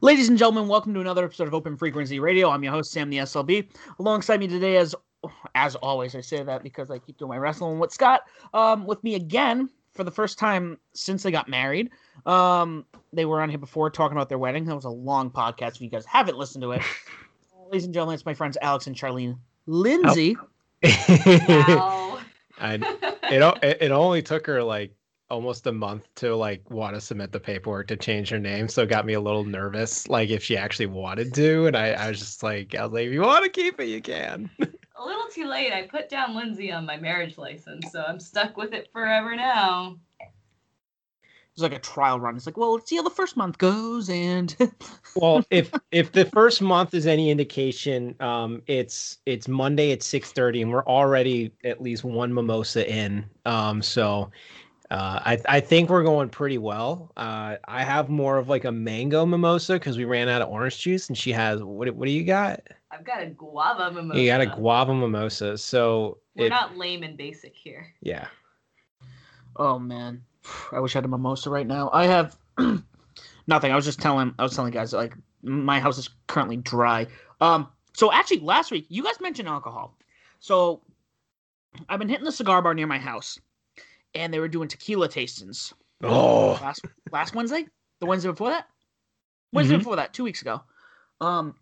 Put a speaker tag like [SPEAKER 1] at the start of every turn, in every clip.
[SPEAKER 1] Ladies and gentlemen, welcome to another episode of Open Frequency Radio. I'm your host, Sam the SLB. Alongside me today, as as always, I say that because I keep doing my wrestling with Scott. Um, with me again for the first time since they got married. Um, they were on here before talking about their wedding. That was a long podcast. If you guys haven't listened to it, ladies and gentlemen, it's my friends Alex and Charlene Lindsay.
[SPEAKER 2] Wow.
[SPEAKER 3] I, it, it it only took her like almost a month to like want to submit the paperwork to change her name, so it got me a little nervous, like if she actually wanted to, and I, I was just like, I was like, if you want to keep it, you can.
[SPEAKER 2] a little too late. I put down Lindsay on my marriage license, so I'm stuck with it forever now.
[SPEAKER 1] It's like a trial run. It's like, well, let's see how the first month goes, and
[SPEAKER 3] well, if if the first month is any indication, um, it's it's Monday at six thirty, and we're already at least one mimosa in. Um, so uh, I I think we're going pretty well. Uh, I have more of like a mango mimosa because we ran out of orange juice, and she has what what do you got?
[SPEAKER 2] I've got a guava mimosa.
[SPEAKER 3] You got a guava mimosa. So
[SPEAKER 2] We're
[SPEAKER 3] it,
[SPEAKER 2] not lame and basic here.
[SPEAKER 3] yeah.
[SPEAKER 1] oh man, I wish I had a mimosa right now. I have nothing. I was just telling. I was telling guys like my house is currently dry. Um, so actually, last week you guys mentioned alcohol. So I've been hitting the cigar bar near my house, and they were doing tequila tastings.
[SPEAKER 3] Oh,
[SPEAKER 1] last last Wednesday, the Wednesday before that, Wednesday
[SPEAKER 3] Mhm.
[SPEAKER 1] before that, two weeks ago. Um,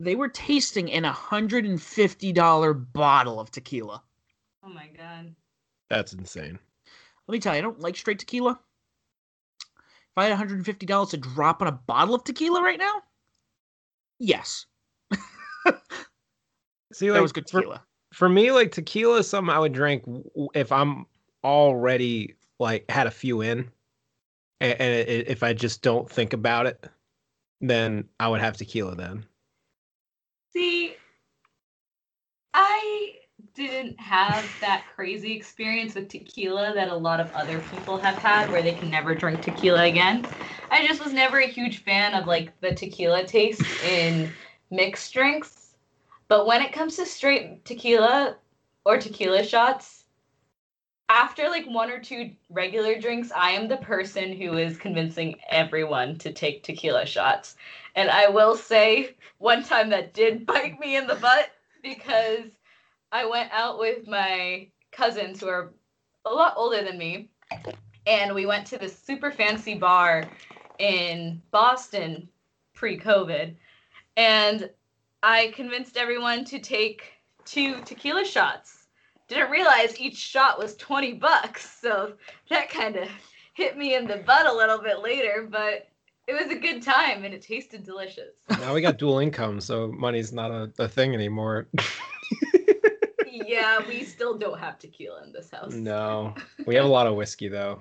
[SPEAKER 1] they were tasting an hundred and fifty dollar bottle of tequila.
[SPEAKER 2] Oh my god.
[SPEAKER 3] that's insane.
[SPEAKER 1] Let me tell you, I don't like straight tequila. If I had one hundred and fifty dollars to drop on a bottle of tequila right now, yes,
[SPEAKER 3] See,
[SPEAKER 1] that
[SPEAKER 3] like
[SPEAKER 1] was good
[SPEAKER 3] for-
[SPEAKER 1] tequila.
[SPEAKER 3] for me, like tequila is something I would drink if I'm already like had a few in, and, if I just don't think about it, then I would have tequila then.
[SPEAKER 2] See, I didn't have that crazy experience with tequila that a lot of other people have had where they can never drink tequila again. I just was never a huge fan of like the tequila taste in mixed drinks. But when it comes to straight tequila or tequila shots, after like one or two regular drinks, I am the person who is convincing everyone to take tequila shots. And I will say, one time that did bite me in the butt because I went out with my cousins who are a lot older than me, and we went to this super fancy bar in Boston pre COVID. And I convinced everyone to take two tequila shots. Didn't realize each shot was 20 bucks, so that kind of hit me in the butt a little bit later, but it was a good time and it tasted delicious.
[SPEAKER 3] Now we got dual income, so money's not a, a thing anymore.
[SPEAKER 2] yeah, we still don't have tequila in this house.
[SPEAKER 3] no, we have a lot of whiskey though.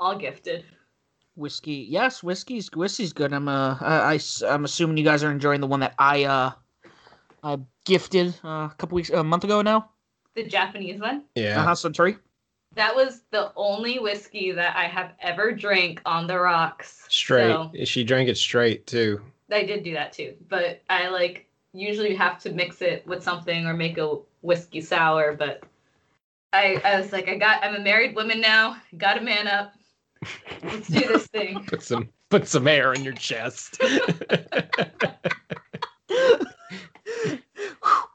[SPEAKER 2] All gifted.
[SPEAKER 1] Whiskey, yes, whiskey's whiskey's good. I'm uh, I, I am assuming you guys are enjoying the one that I uh, I gifted uh, a couple weeks, a month ago now.
[SPEAKER 2] The Japanese one.
[SPEAKER 3] Yeah,
[SPEAKER 1] Uh-huh, Suntory.
[SPEAKER 2] That was the only whiskey that I have ever drank on the rocks.
[SPEAKER 3] straight.
[SPEAKER 2] So
[SPEAKER 3] She drank it straight too.
[SPEAKER 2] I did do that too. But I like usually have to mix it with something or make a whiskey sour. But I, I was like, I got I'm a married woman now. Got a man up. Let's do this thing.
[SPEAKER 3] Put some put some air in your chest.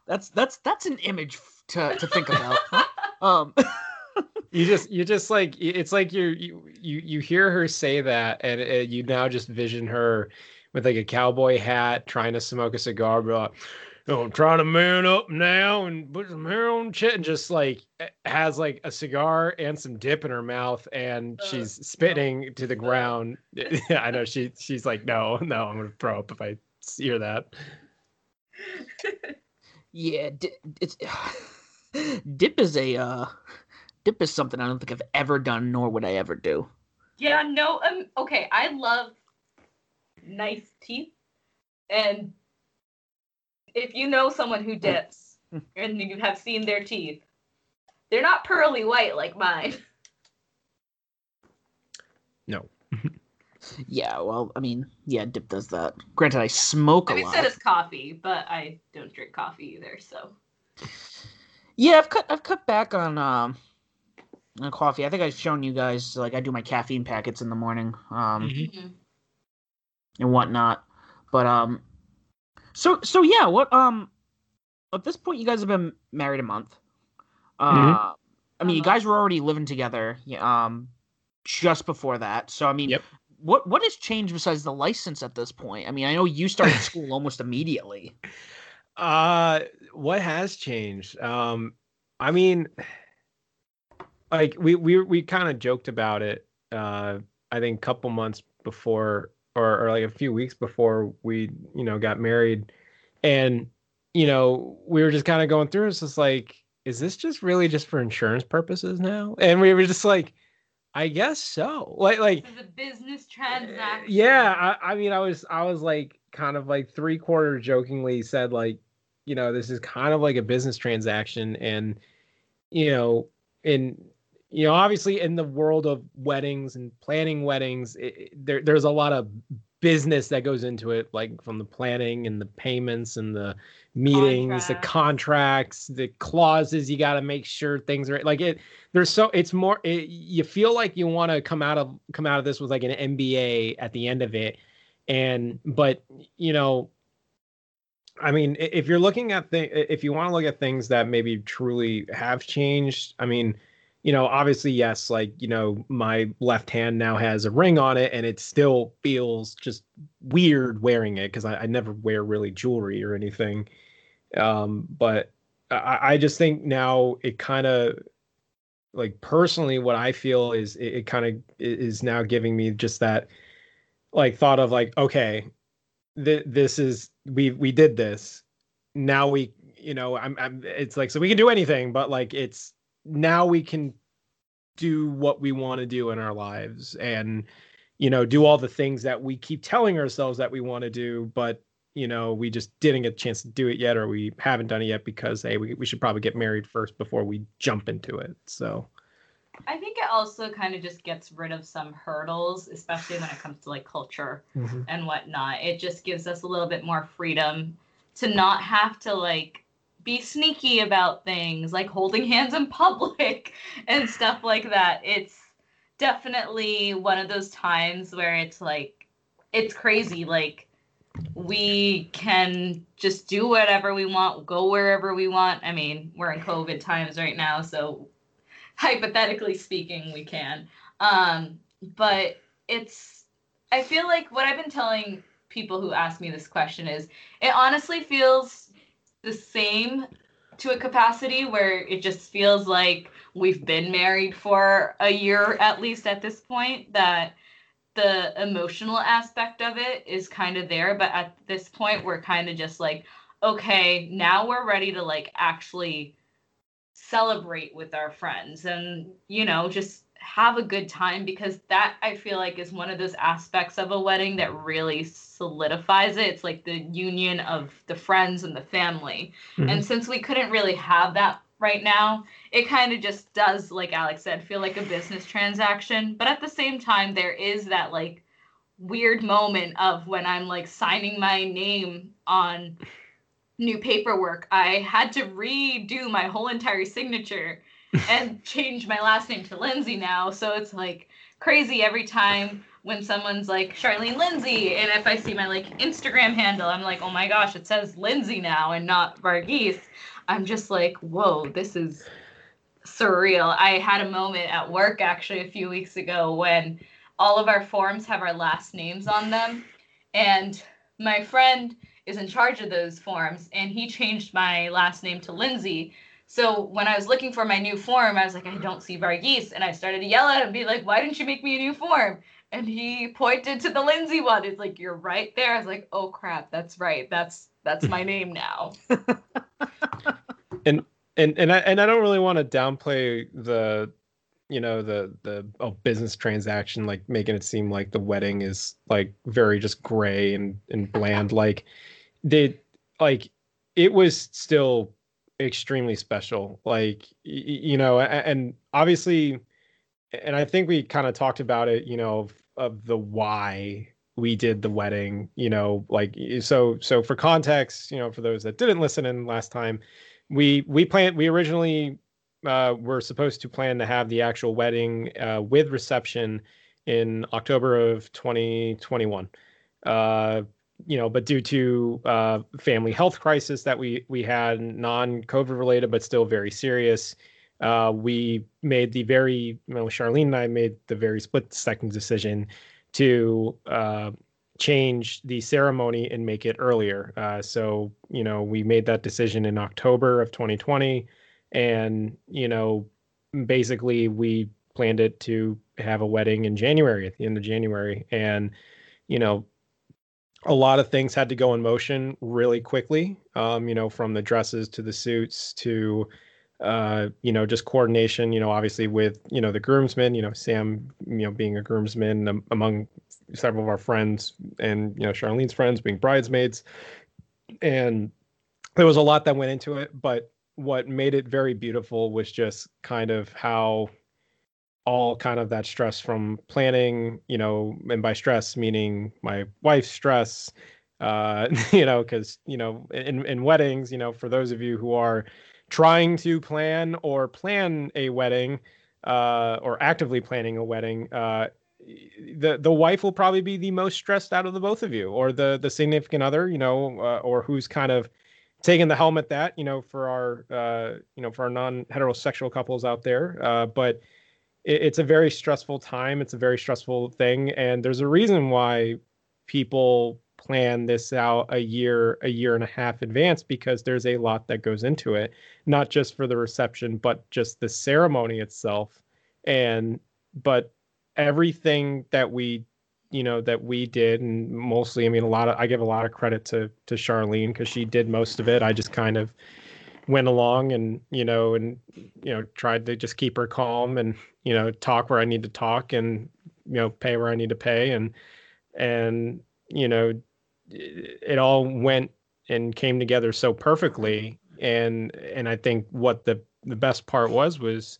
[SPEAKER 1] That's that's that's an image f- to to think about. Um,
[SPEAKER 3] you just you just like it's like you're you you, you hear her say that and uh, you now just vision her with like a cowboy hat trying to smoke a cigar but oh, I'm trying to man up now and put some hair on shit and just like has like a cigar and some dip in her mouth and she's spitting to the ground. I know she she's like, no, no, I'm gonna throw up if I hear that.
[SPEAKER 1] Yeah, di- it's dip is a uh, dip is something I don't think I've ever done, nor would I ever do.
[SPEAKER 2] Yeah, no. Um, okay, I love nice teeth, and if you know someone who dips and you have seen their teeth, they're not pearly white like mine.
[SPEAKER 3] No.
[SPEAKER 1] Yeah, well, I mean, yeah, dip does that. Granted, I smoke a
[SPEAKER 2] I mean,
[SPEAKER 1] lot.
[SPEAKER 2] so does coffee, but I don't drink coffee either. So
[SPEAKER 1] Yeah, I've cut I've cut back on um on coffee. I think I've shown you guys like I do my caffeine packets in the morning um
[SPEAKER 3] Mhm.
[SPEAKER 1] and whatnot. But um so so yeah, what um at this point you guys have been married a month. Uh
[SPEAKER 3] Mhm.
[SPEAKER 1] I mean you guys were already living together yeah, um just before that. So I mean
[SPEAKER 3] Yep.
[SPEAKER 1] what what has changed besides the license at this point? I mean I know you started school almost immediately.
[SPEAKER 3] Uh, what has changed? Um, I mean, like we we we kind of joked about it. Uh, I think a couple months before, or or like a few weeks before we you know got married, and you know we were just kind of going through. It's just like, is this just really just for insurance purposes now? And we were just like, I guess so. Like like
[SPEAKER 2] a business transaction.
[SPEAKER 3] yeah, I, I mean, I was, I was like, kind of like three quarter jokingly said, like, you know, this is kind of like a business transaction, and you know, in you know, obviously in the world of weddings and planning weddings, it, there, there's a lot of business that goes into it, like from the planning and the payments and the meetings, the
[SPEAKER 2] Contracts.
[SPEAKER 3] contracts, the clauses. You got to make sure things are like it. There's so it's more. It, you feel like you want to come out of come out of this with like an MBA at the end of it, and but you know. I mean, if you're looking at the, if you want to look at things that maybe truly have changed, I mean, you know, obviously, yes, like, you know, my left hand now has a ring on it and it still feels just weird wearing it because I, I never wear really jewelry or anything. Um, but I, I just think now it kind of like personally what I feel is it, it kind of is now giving me just that like thought of like, okay, th- this is we we did this. Now we you know, I'm I'm it's like so we can do anything, but like it's now we can do what we want to do in our lives and you know do all the things that we keep telling ourselves that we want to do but you know we just didn't get a chance to do it yet or we haven't done it yet because hey we, we should probably get married first before we jump into it so
[SPEAKER 2] I think it also kind of just gets rid of some hurdles, especially when it comes to like culture mm-hmm. and whatnot. It just gives us a little bit more freedom to not have to like be sneaky about things like holding hands in public and stuff like that. It's definitely one of those times where it's like it's crazy like we can just do whatever we want, go wherever we want. I mean, we're in COVID times right now, so hypothetically speaking, we can. Um, but it's, I feel like what I've been telling people who ask me this question is it honestly feels the same to a capacity where it just feels like we've been married for a year at least at this point that the emotional aspect of it is kind of there but at this point we're kind of just like okay now we're ready to like actually celebrate with our friends and you know just have a good time because that I feel like is one of those aspects of a wedding that really solidifies it. It's like the union of the friends and the family. Mm-hmm. And since we couldn't really have that right now, it kind of just does like Alex said feel like a business transaction, but at the same time there is that like weird moment of when I'm like signing my name on new paperwork, I had to redo my whole entire signature and change my last name to Lindsay now. So it's like crazy every time when someone's like Charlene Lindsay, and if I see my like Instagram handle, I'm like, oh my gosh, it says Lindsay now and not Varghese. I'm just like, whoa, this is surreal. I had a moment at work actually a few weeks ago when all of our forms have our last names on them. And my friend is in charge of those forms and he changed my last name to Lindsay. So when I was looking for my new form, I was like, I don't see Varghese. And I started to yell at him, be like, why didn't you make me a new form? And he pointed to the Lindsay one. It's like, you're right there. I was like, oh crap, that's right. That's that's my name now.
[SPEAKER 3] and and and I and I don't really want to downplay the you know the the oh, business transaction like making it seem like the wedding is like very just gray and and bland like they like it was still extremely special like you know and obviously and i think we kind of talked about it you know of, of the why we did the wedding you know like so so for context you know for those that didn't listen in last time we we planned we originally uh, were supposed to plan to have the actual wedding uh, with reception in October of 2021. Uh, you know, but due to uh, family health crisis that we we had, non-COVID related but still very serious, uh, we made the very, you know, Charlene and I made the very split second decision to uh, change the ceremony and make it earlier. Uh, so, you know, we made that decision in October of 2020. And, you know, basically we planned it to have a wedding in January, at the end of January. And, you know, a lot of things had to go in motion really quickly, um, you know, from the dresses to the suits to, uh, you know, just coordination, you know, obviously with, you know, the groomsmen, you know, Sam, you know, being a groomsman um, among several of our friends and, you know, Charlene's friends being bridesmaids. And there was a lot that went into it, but what made it very beautiful was just kind of how all kind of that stress from planning, you know, and by stress meaning my wife's stress, uh, you know, because you know, in in weddings, you know, for those of you who are trying to plan or plan a wedding, uh, or actively planning a wedding, uh, the the wife will probably be the most stressed out of the both of you, or the the significant other, you know, uh, or who's kind of taking the helmet that you know for our uh, you know for our non heterosexual couples out there, uh, but it, it's a very stressful time. It's a very stressful thing, and there's a reason why people plan this out a year a year and a half advance because there's a lot that goes into it not just for the reception but just the ceremony itself. And but everything that we you know that we did and mostly i mean a lot of i give a lot of credit to to charlene because she did most of it. I just kind of went along and you know and you know tried to just keep her calm and you know talk where i need to talk and you know pay where i need to pay and and you know it all went and came together so perfectly and and i think what the the best part was was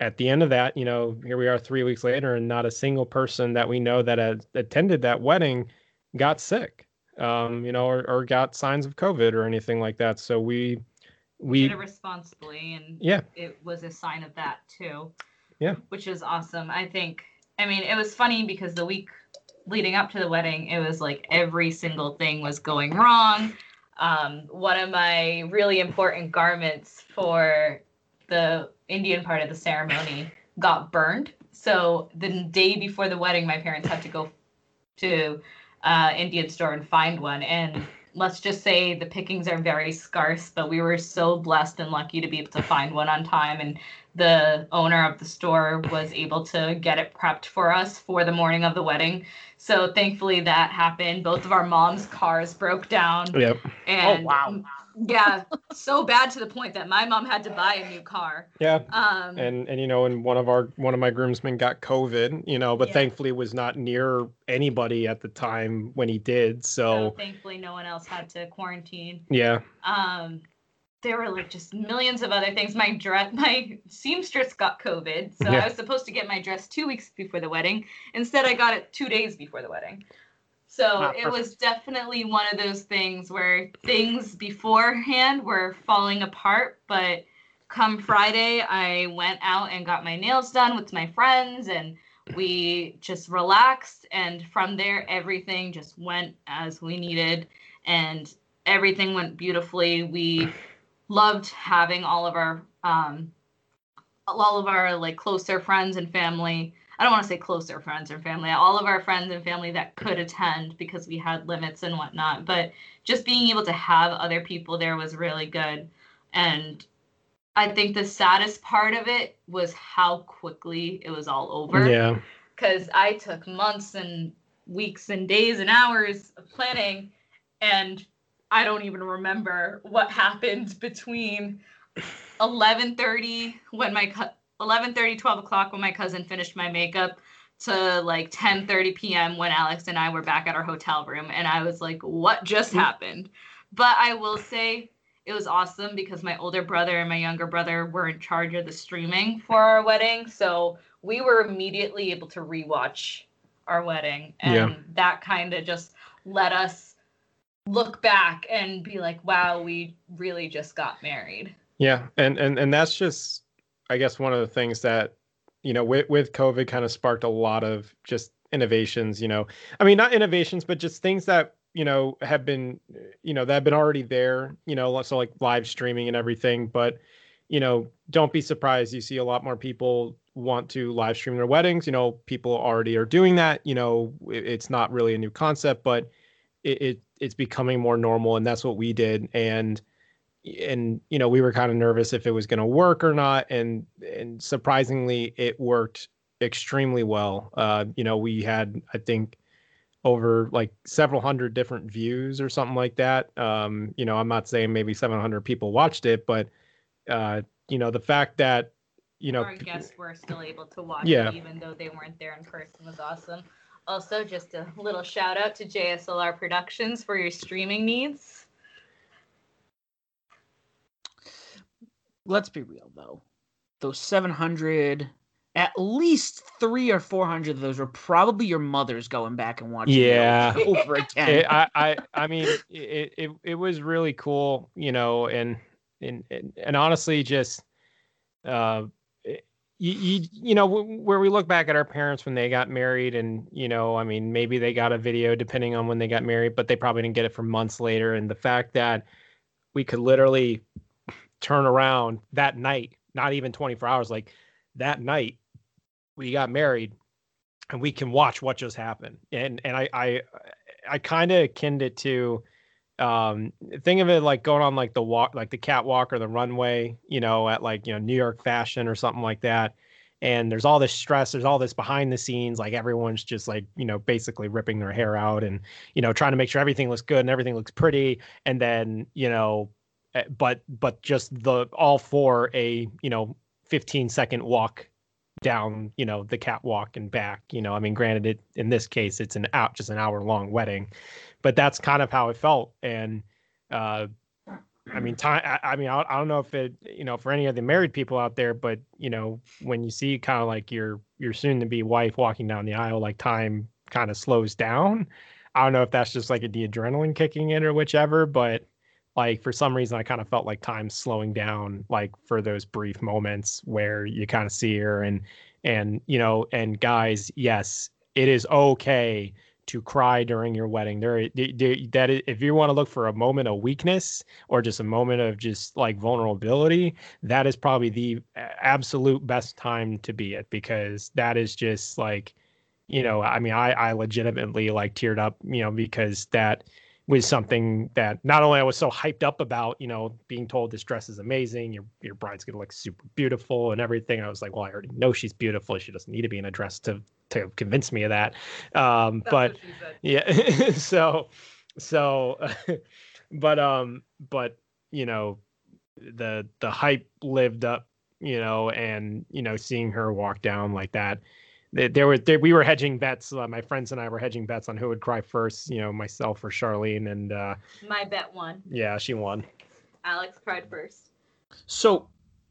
[SPEAKER 3] at the end of that, you know, here we are three weeks later, and not a single person that we know that had attended that wedding got sick, um, you know, or, or got signs of COVID or anything like that. So we we
[SPEAKER 2] did it responsibly, and
[SPEAKER 3] yeah,
[SPEAKER 2] it was a sign of that too.
[SPEAKER 3] Yeah,
[SPEAKER 2] which is awesome. I think. I mean, it was funny because the week leading up to the wedding, it was like every single thing was going wrong. Um, one of my really important garments for the Indian part of the ceremony got burned. So the day before the wedding, my parents had to go to uh, Indian store and find one. And let's just say the pickings are very scarce, but we were so blessed and lucky to be able to find one on time. And the owner of the store was able to get it prepped for us for the morning of the wedding. So thankfully that happened. Both of our mom's cars broke down.
[SPEAKER 3] Yep.
[SPEAKER 2] And
[SPEAKER 1] oh, wow
[SPEAKER 2] yeah so bad to the point that my mom had to buy a new car.
[SPEAKER 3] Yeah.
[SPEAKER 2] Um
[SPEAKER 3] and and you know and one of our one of my groomsmen got covid you know but
[SPEAKER 2] Yeah.
[SPEAKER 3] thankfully was not near anybody at the time when he did
[SPEAKER 2] so
[SPEAKER 3] so
[SPEAKER 2] thankfully no one else had to quarantine.
[SPEAKER 3] Yeah.
[SPEAKER 2] Um there were like just millions of other things. My dress my seamstress got covid so
[SPEAKER 3] Yeah.
[SPEAKER 2] i was supposed to get my dress two weeks before the wedding. Instead i got it two days before the wedding so
[SPEAKER 1] Ah,
[SPEAKER 2] it was definitely one of those things where things beforehand were falling apart but come friday i went out and got my nails done with my friends and we just relaxed and from there everything just went as we needed and everything went beautifully we loved having all of our um, all of our like closer friends and family. I don't want to say closer friends or family, all of our friends and family that could attend because we had limits and whatnot. But just being able to have other people there was really good. And I think the saddest part of it was how quickly it was all over.
[SPEAKER 3] Yeah.
[SPEAKER 2] Because I took months and weeks and days and hours of planning, and I don't even remember what happened between 11:30 when my co- 11:30 12 o'clock when my cousin finished my makeup to like 10:30 p.m. when Alex and I were back at our hotel room and I was like what just mm-hmm. happened but I will say it was awesome because my older brother and my younger brother were in charge of the streaming for our wedding so we were immediately able to rewatch our wedding and
[SPEAKER 3] Yeah.
[SPEAKER 2] that kind of just let us look back and be like wow we really just got married
[SPEAKER 3] Yeah, and and and that's just, I guess, one of the things that, you know, with with COVID, kind of sparked a lot of just innovations. You know, I mean, not innovations, but just things that you know have been, you know, that have been already there. You know, so like live streaming and everything. But, you know, don't be surprised. You see a lot more people want to live stream their weddings. You know, people already are doing that. You know, it, it's not really a new concept, but it, it it's becoming more normal, and that's what we did. And and you know we were kind of nervous if it was going to work or not and and surprisingly it worked extremely well uh you know we had i think over like several hundred different views or something like that um you know i'm not saying maybe 700 people watched it but uh you know the fact that you know
[SPEAKER 2] our guests were still able to watch
[SPEAKER 3] Yeah.
[SPEAKER 2] it even though they weren't there in person was awesome. Also, just a little shout out to JSLR Productions for your streaming needs.
[SPEAKER 1] Let's be real though. Those 700, at least three or 400 of those were probably your mother's going back and watching
[SPEAKER 3] Yeah.
[SPEAKER 1] over, again.
[SPEAKER 3] it, I, I I mean it, it it was really cool, you know, and and and, and honestly, just uh, you, you you know where we look back at our parents when they got married, and you know, I mean, maybe they got a video depending on when they got married, but they probably didn't get it for months later, and the fact that we could literally turn around that night, not even 24 hours, like that night we got married and we can watch what just happened. And and I I I kind of akin it to um think of it like going on like the walk like the catwalk or the runway, you know, at like, you know, New York fashion or something like that. And there's all this stress, there's all this behind the scenes, like everyone's just like, you know, basically ripping their hair out and, you know, trying to make sure everything looks good and everything looks pretty. And then, you know, but but just the all for a, you know, 15 second walk down you know the catwalk and back you know i mean granted it in this case it's an out just an hour long wedding but that's kind of how it felt. And uh i mean time i, I mean I, I don't know if it you know for any of the married people out there but you know when you see kind of like your your soon to be wife walking down the aisle like time kind of slows down. I don't know if that's just like a, the adrenaline kicking in or whichever but like for some reason I kind of felt like time's slowing down like for those brief moments where you kind of see her and and you know and guys yes it is okay to cry during your wedding. There d- that if you want to look for a moment of weakness or just a moment of just like vulnerability that is probably the absolute best time to be it because that is just like you know i mean i i legitimately like teared up you know because that was something that not only I was so hyped up about, you know, being told this dress is amazing, your your bride's gonna look super beautiful and everything. I was like, well, I already know she's beautiful. She doesn't need to be in a dress to to convince me of that. Um, but
[SPEAKER 2] what she said.
[SPEAKER 3] yeah, so so, but um, but you know, the the hype lived up, you know, and you know, seeing her walk down like that there there were there, we were hedging bets. Uh, my friends and I were hedging bets on who would cry first. You know, myself or Charlene, and uh,
[SPEAKER 2] My bet won.
[SPEAKER 3] yeah, she won.
[SPEAKER 2] Alex cried first.
[SPEAKER 1] So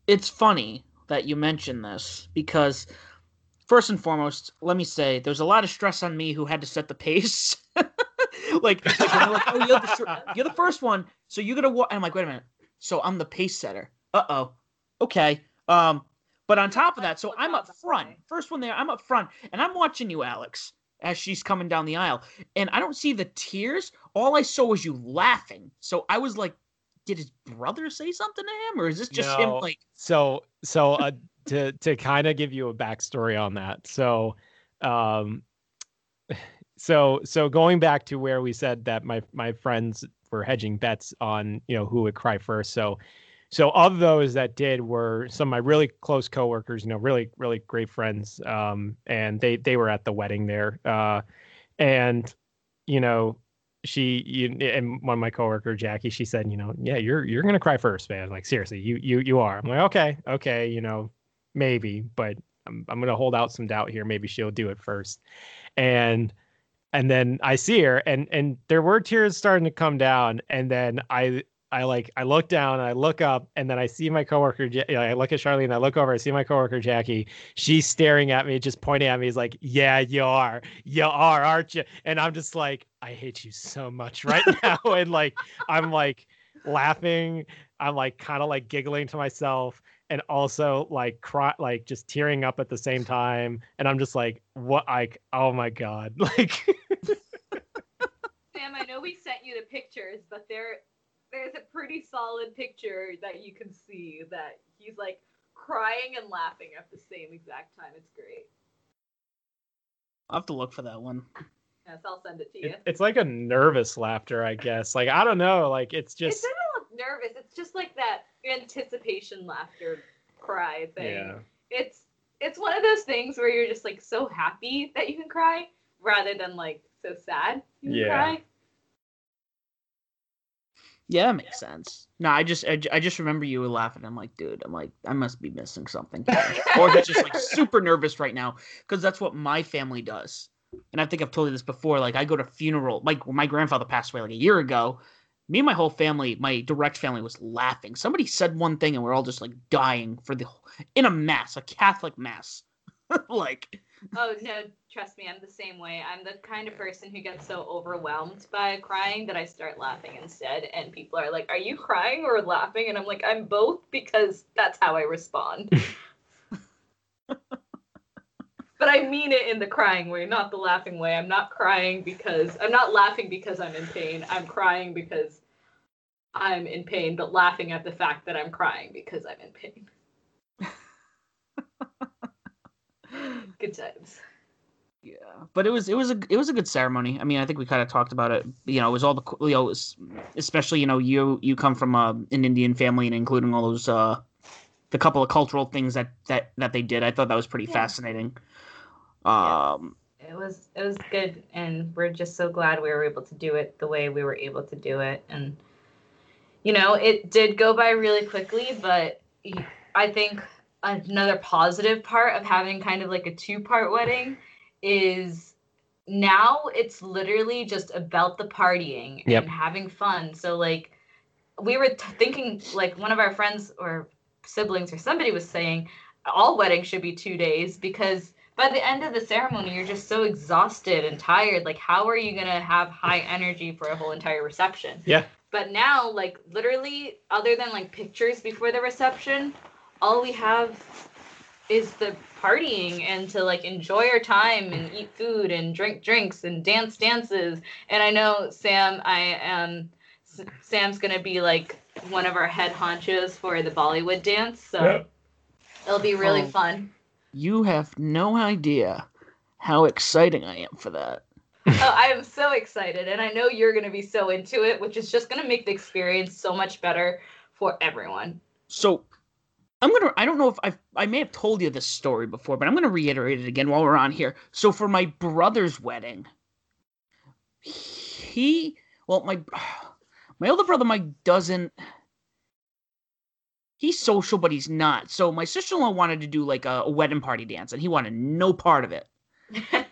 [SPEAKER 1] it's funny that you mention this because first and foremost, let me say there's a lot of stress on me who had to set the pace. like, like, like, oh, you're the, you're the first one, so you're gonna walk. I'm like, wait a minute. So I'm the pace setter. Uh oh. Okay. Um. But on top of that, so I'm up front, first one there. I'm up front, and I'm watching you, Alex, as she's coming down the aisle, and I don't see the tears. All I saw was you laughing. So I was like did his brother say something to him, or is this just him like?
[SPEAKER 3] so so uh, to to kind of give you a backstory on that so um so so going back to where we said that my my friends were hedging bets on you know who would cry first so so of those that did were some of my really close coworkers you know really really great friends um and they they were at the wedding there uh and you know she you, and one of my coworker Jackie she said you know yeah you're you're gonna cry first man. Like seriously you you you are. I'm like okay okay you know maybe but I'm I'm gonna hold out some doubt here. Maybe she'll do it first. And and then I see her and and there were tears starting to come down and then I I like I look down and I look up and then I see my coworker you know, I look at Charlene I look over I see my coworker Jackie. She's staring at me just pointing at me is like yeah you are. You are aren't you? And I'm just like I hate you so much right now. And like I'm like laughing. I'm like kind of like giggling to myself and also like cry like just tearing up at the same time. And I'm just like what like oh my god. Like
[SPEAKER 2] Sam, I know we sent you the pictures, but there there's a pretty solid picture that you can see that he's like crying and laughing at the same exact time. It's great.
[SPEAKER 1] I'll have to look for that one.
[SPEAKER 2] Yes, I'll send it to you.
[SPEAKER 3] it- it's like a nervous laughter i guess like i don't know like it's
[SPEAKER 2] It
[SPEAKER 3] just
[SPEAKER 2] doesn't look nervous. It's just like that anticipation laughter cry thing.
[SPEAKER 3] yeah
[SPEAKER 2] It's it's one of those things where you're just like so happy that you can cry rather than like so sad you can
[SPEAKER 3] Yeah.
[SPEAKER 2] cry.
[SPEAKER 1] Yeah, that makes sense. No, I just I, I just remember you were laughing. I'm like, dude, I'm like, I must be missing something. or he's just like super nervous right now because that's what my family does. And I think I've told you this before. Like, I go to funeral. Like, when my grandfather passed away like a year ago. Me and my whole family, my direct family, was laughing. Somebody said one thing, and we're all just like dying for the in a mass, a Catholic mass. like,
[SPEAKER 2] Oh no, trust me, I'm the same way. I'm the kind of person who gets so overwhelmed by crying that I start laughing instead. And people are like, "Are you crying or laughing?" And I'm like, "I'm both because that's how I respond." but I mean it in the crying way, not the laughing way. I'm not crying because I'm not laughing because I'm in pain. I'm crying because I'm in pain, but laughing at the fact that I'm crying because I'm in pain. Good times.
[SPEAKER 1] Yeah, but it was it was a it was a good ceremony. I mean, I think we kind of talked about it. You know, it was all the you know, it was, especially you know you you come from uh, an Indian family and including all those uh the couple of cultural things that that that they did. I thought that was pretty
[SPEAKER 2] Yeah.
[SPEAKER 1] fascinating.
[SPEAKER 2] Yeah.
[SPEAKER 1] Um,
[SPEAKER 2] it was it was good and we're just so glad we were able to do it the way we were able to do it and you know it did go by really quickly but I think another positive part of having kind of like a two part wedding is now it's literally just about the partying
[SPEAKER 3] Yep.
[SPEAKER 2] and having fun so like we were t- thinking like one of our friends or siblings or somebody was saying all weddings should be two days because by the end of the ceremony you're just so exhausted and tired like how are you going to have high energy for a whole entire reception
[SPEAKER 3] Yeah.
[SPEAKER 2] but now like literally other than like pictures before the reception all we have is the partying and to like enjoy our time and eat food and drink drinks and dance dances and i know sam i am S- sam's going to be like one of our head honchos for the bollywood dance so
[SPEAKER 3] Yep.
[SPEAKER 2] it'll be really
[SPEAKER 1] Oh.
[SPEAKER 2] fun
[SPEAKER 1] you have no idea how exciting I am for that.
[SPEAKER 2] oh, I am so excited, and I know you're going to be so into it, which is just going to make the experience so much better for everyone.
[SPEAKER 1] So I'm gonna I don't know if I've. I may have told you this story before, but I'm gonna reiterate it again while we're on here. So for my brother's wedding, he well my my older brother Mike doesn't he's social but he's not. So my sister-in-law wanted to do like a, a wedding party dance and he wanted no part of it.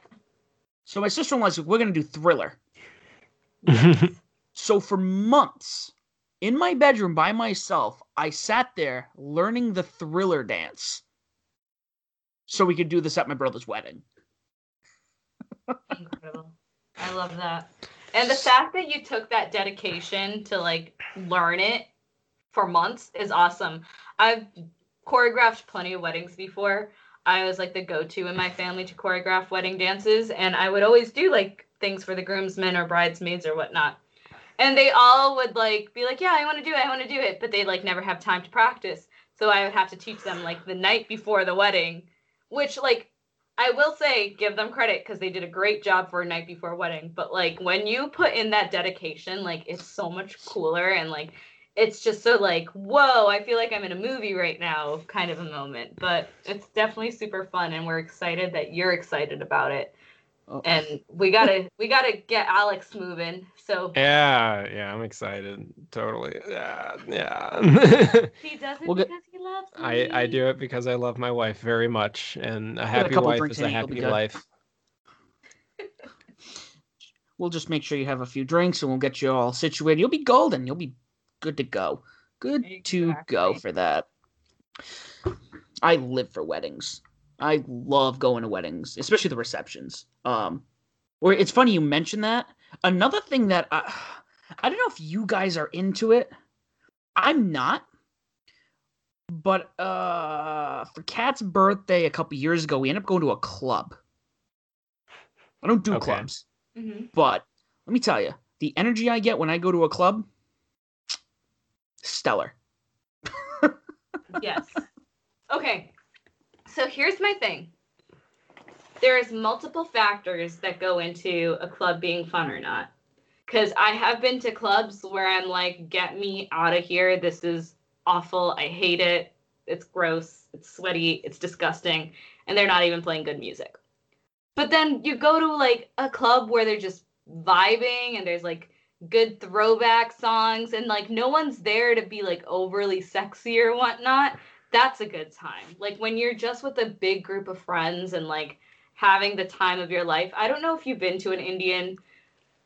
[SPEAKER 1] So my sister-in-law said, We're gonna do thriller. So for months, in my bedroom by myself, I sat there learning the thriller dance so we could do this at my brother's wedding.
[SPEAKER 2] Incredible. I love that. And the fact that you took that dedication to like learn it for months is awesome. I've choreographed plenty of weddings before. I was like the go-to in my family to choreograph wedding dances, and I would always do like things for the groomsmen or bridesmaids or whatnot. And they all would like be like, "Yeah, I want to do it. I want to do it," but they like never have time to practice. So I would have to teach them like the night before the wedding, which like I will say give them credit because they did a great job for a night before wedding. But like when you put in that dedication, like it's so much cooler and like it's just so like whoa i feel like i'm in a movie right now kind of a moment but it's definitely super fun and we're excited that you're excited about it oh. and we gotta we gotta get alex moving so
[SPEAKER 3] yeah yeah i'm excited totally yeah yeah
[SPEAKER 2] he does it we'll because he loves
[SPEAKER 3] me. i i do it because i love my wife very much and a happy a wife is a happy life
[SPEAKER 1] we'll just make sure you have a few drinks and we'll get you all situated you'll be golden you'll be good to go. Good exactly. to go for that. I live for weddings. I love going to weddings, especially the receptions. Um, where it's funny you mentioned that. Another thing that I, I don't know if you guys are into it. I'm not. But uh, for Kat's birthday a couple years ago, we ended up going to a club. I don't do okay. clubs, mm-hmm. but let me tell you, the energy I get when I go to a club stellar.
[SPEAKER 2] yes. Okay. So here's my thing. There's multiple factors that go into a club being fun or not. Cuz I have been to clubs where I'm like get me out of here. This is awful. I hate it. It's gross. It's sweaty. It's disgusting. And they're not even playing good music. But then you go to like a club where they're just vibing and there's like good throwback songs and like no one's there to be like overly sexy or whatnot that's a good time like when you're just with a big group of friends and like having the time of your life i don't know if you've been to an indian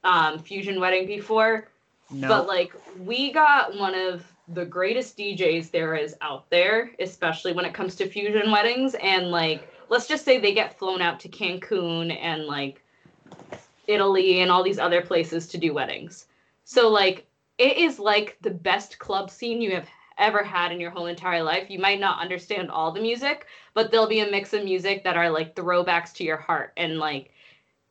[SPEAKER 2] um, fusion wedding before no. but like we got one of the greatest djs there is out there especially when it comes to fusion weddings and like let's just say they get flown out to cancun and like Italy and all these other places to do weddings. So like it is like the best club scene you have ever had in your whole entire life. You might not understand all the music, but there'll be a mix of music that are like throwbacks to your heart and like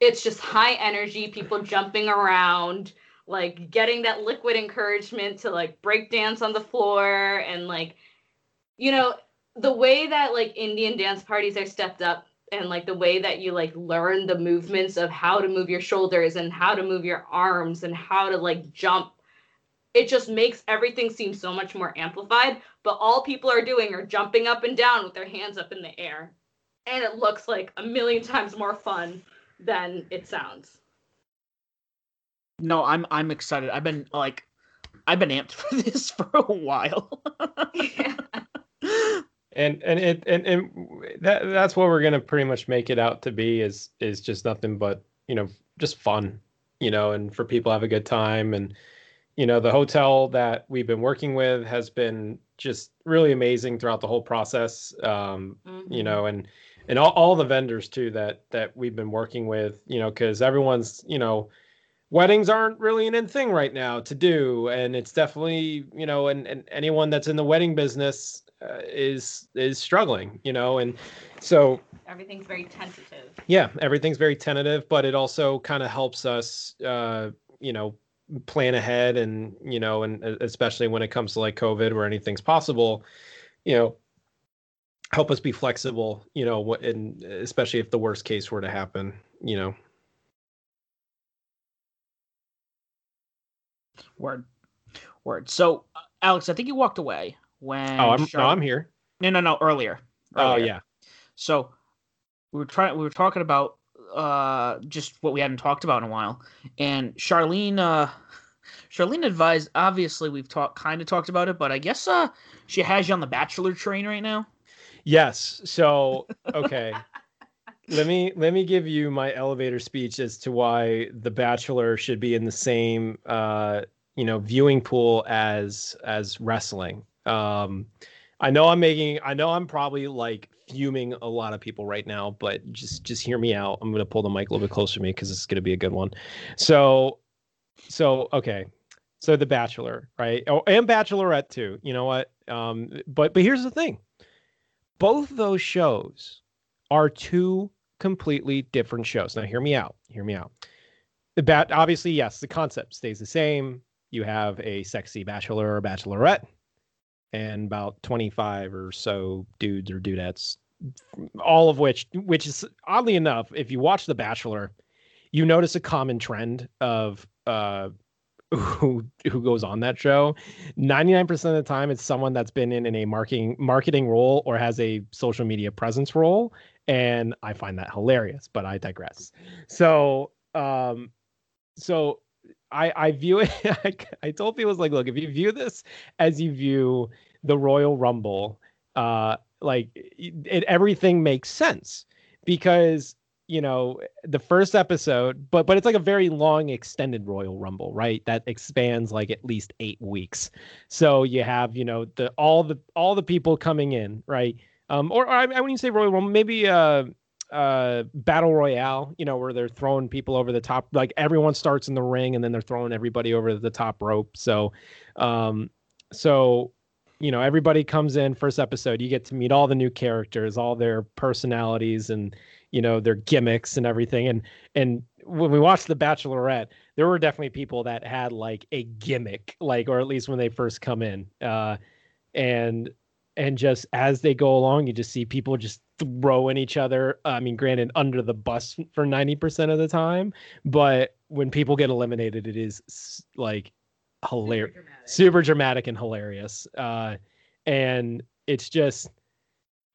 [SPEAKER 2] it's just high energy, people jumping around, like getting that liquid encouragement to like break dance on the floor and like you know, the way that like Indian dance parties are stepped up and like the way that you like learn the movements of how to move your shoulders and how to move your arms and how to like jump it just makes everything seem so much more amplified but all people are doing are jumping up and down with their hands up in the air. And it looks like a million times more fun than it sounds.
[SPEAKER 1] No i'm i'm excited. I've been like i've been amped for this for a while. Yeah.
[SPEAKER 3] And and it and, and that that's what we're gonna pretty much make it out to be is is just nothing but you know just fun you know and for people have a good time and you know the hotel that we've been working with has been just really amazing throughout the whole process um mm-hmm. you know and and all, all the vendors too that that we've been working with you know because everyone's you know weddings aren't really an in thing right now to do and it's definitely you know and, and anyone that's in the wedding business uh, is is struggling you know and so
[SPEAKER 2] everything's very tentative
[SPEAKER 3] yeah everything's very tentative but it also kind of helps us uh you know plan ahead and you know and especially when it comes to like covid where anything's possible you know help us be flexible you know what and especially if the worst case were to happen you know.
[SPEAKER 1] Word. Word. So uh, alex i think you walked away when
[SPEAKER 3] oh i'm Char- no i'm here.
[SPEAKER 1] No no no earlier,
[SPEAKER 3] oh, earlier. oh yeah.
[SPEAKER 1] So we were trying we were talking about uh just what we hadn't talked about in a while. And charlene uh charlene advised obviously we've talked kind of talked about it but i guess uh she has you on the bachelor train right now?
[SPEAKER 3] Yes. So okay. Let me let me give you my elevator speech as to why the bachelor should be in the same uh you know viewing pool as as wrestling. Um, I know I'm making, I know I'm probably like fuming a lot of people right now, but just just hear me out. I'm gonna pull the mic a little bit closer to me because it's gonna be a good one. So, so okay, so The Bachelor, right? Oh, and Bachelorette too. You know what? Um, but but here's the thing: both those shows are two completely different shows. Now, hear me out. Hear me out. The bat, obviously, yes, the concept stays the same you have a sexy bachelor or bachelorette, and about 25 or so dudes or dudettes, all of which, which is oddly enough, if you watch The Bachelor, you notice a common trend of uh, who who goes on that show. 99% of the time it's someone that's been in, in a marketing marketing role or has a social media presence role and i find that hilarious but i digress. So um so i i view it I, I told people it's like look if you view this as you view the royal rumble uh like it, it everything makes sense because you know the first episode but but it's like a very long extended royal rumble right? That expands like at least eight weeks. So you have you know the all the all the people coming in right? Um or, or I, I wouldn't say royal rumble maybe uh uh battle royale you know where they're throwing people over the top like everyone starts in the ring and then they're throwing everybody over the top rope. So um so you know everybody comes in first episode you get to meet all the new characters all their personalities and you know their gimmicks and everything. And and when we watched the bachelorette there were definitely people that had like a gimmick like or at least when they first come in uh and and just as they go along you just see people just throwing each other i mean granted under the bus for 90% of the time but when people get eliminated it is like hilarious super dramatic. super dramatic and hilarious uh and it's just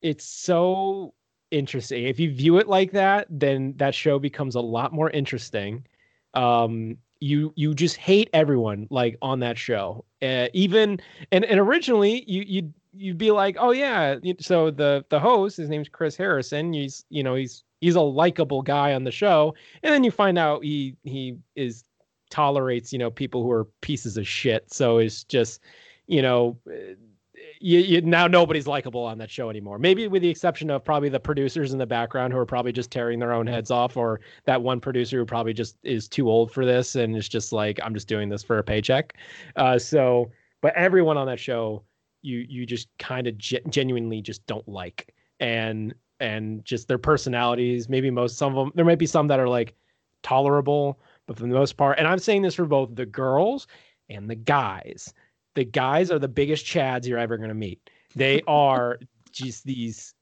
[SPEAKER 3] it's so interesting. If you view it like that, then that show becomes a lot more interesting. Um, you you just hate everyone like on that show. Uh, even and and originally you you you'd be like, oh yeah. So the the host, his name's Chris Harrison. He's you know he's he's a likable guy on the show, and then you find out he he is tolerates you know people who are pieces of shit. So it's just you know you, you, now nobody's likable on that show anymore. Maybe with the exception of probably the producers in the background who are probably just tearing their own heads off, or that one producer who probably just is too old for this and is just like, I'm just doing this for a paycheck. Uh, so, but everyone on that show, you you just kind of ge- genuinely just don't like, and and just their personalities. Maybe most some of them. There might be some that are like tolerable, but for the most part, and I'm saying this for both the girls and the guys the guys are the biggest chads you're ever going to meet. They are just these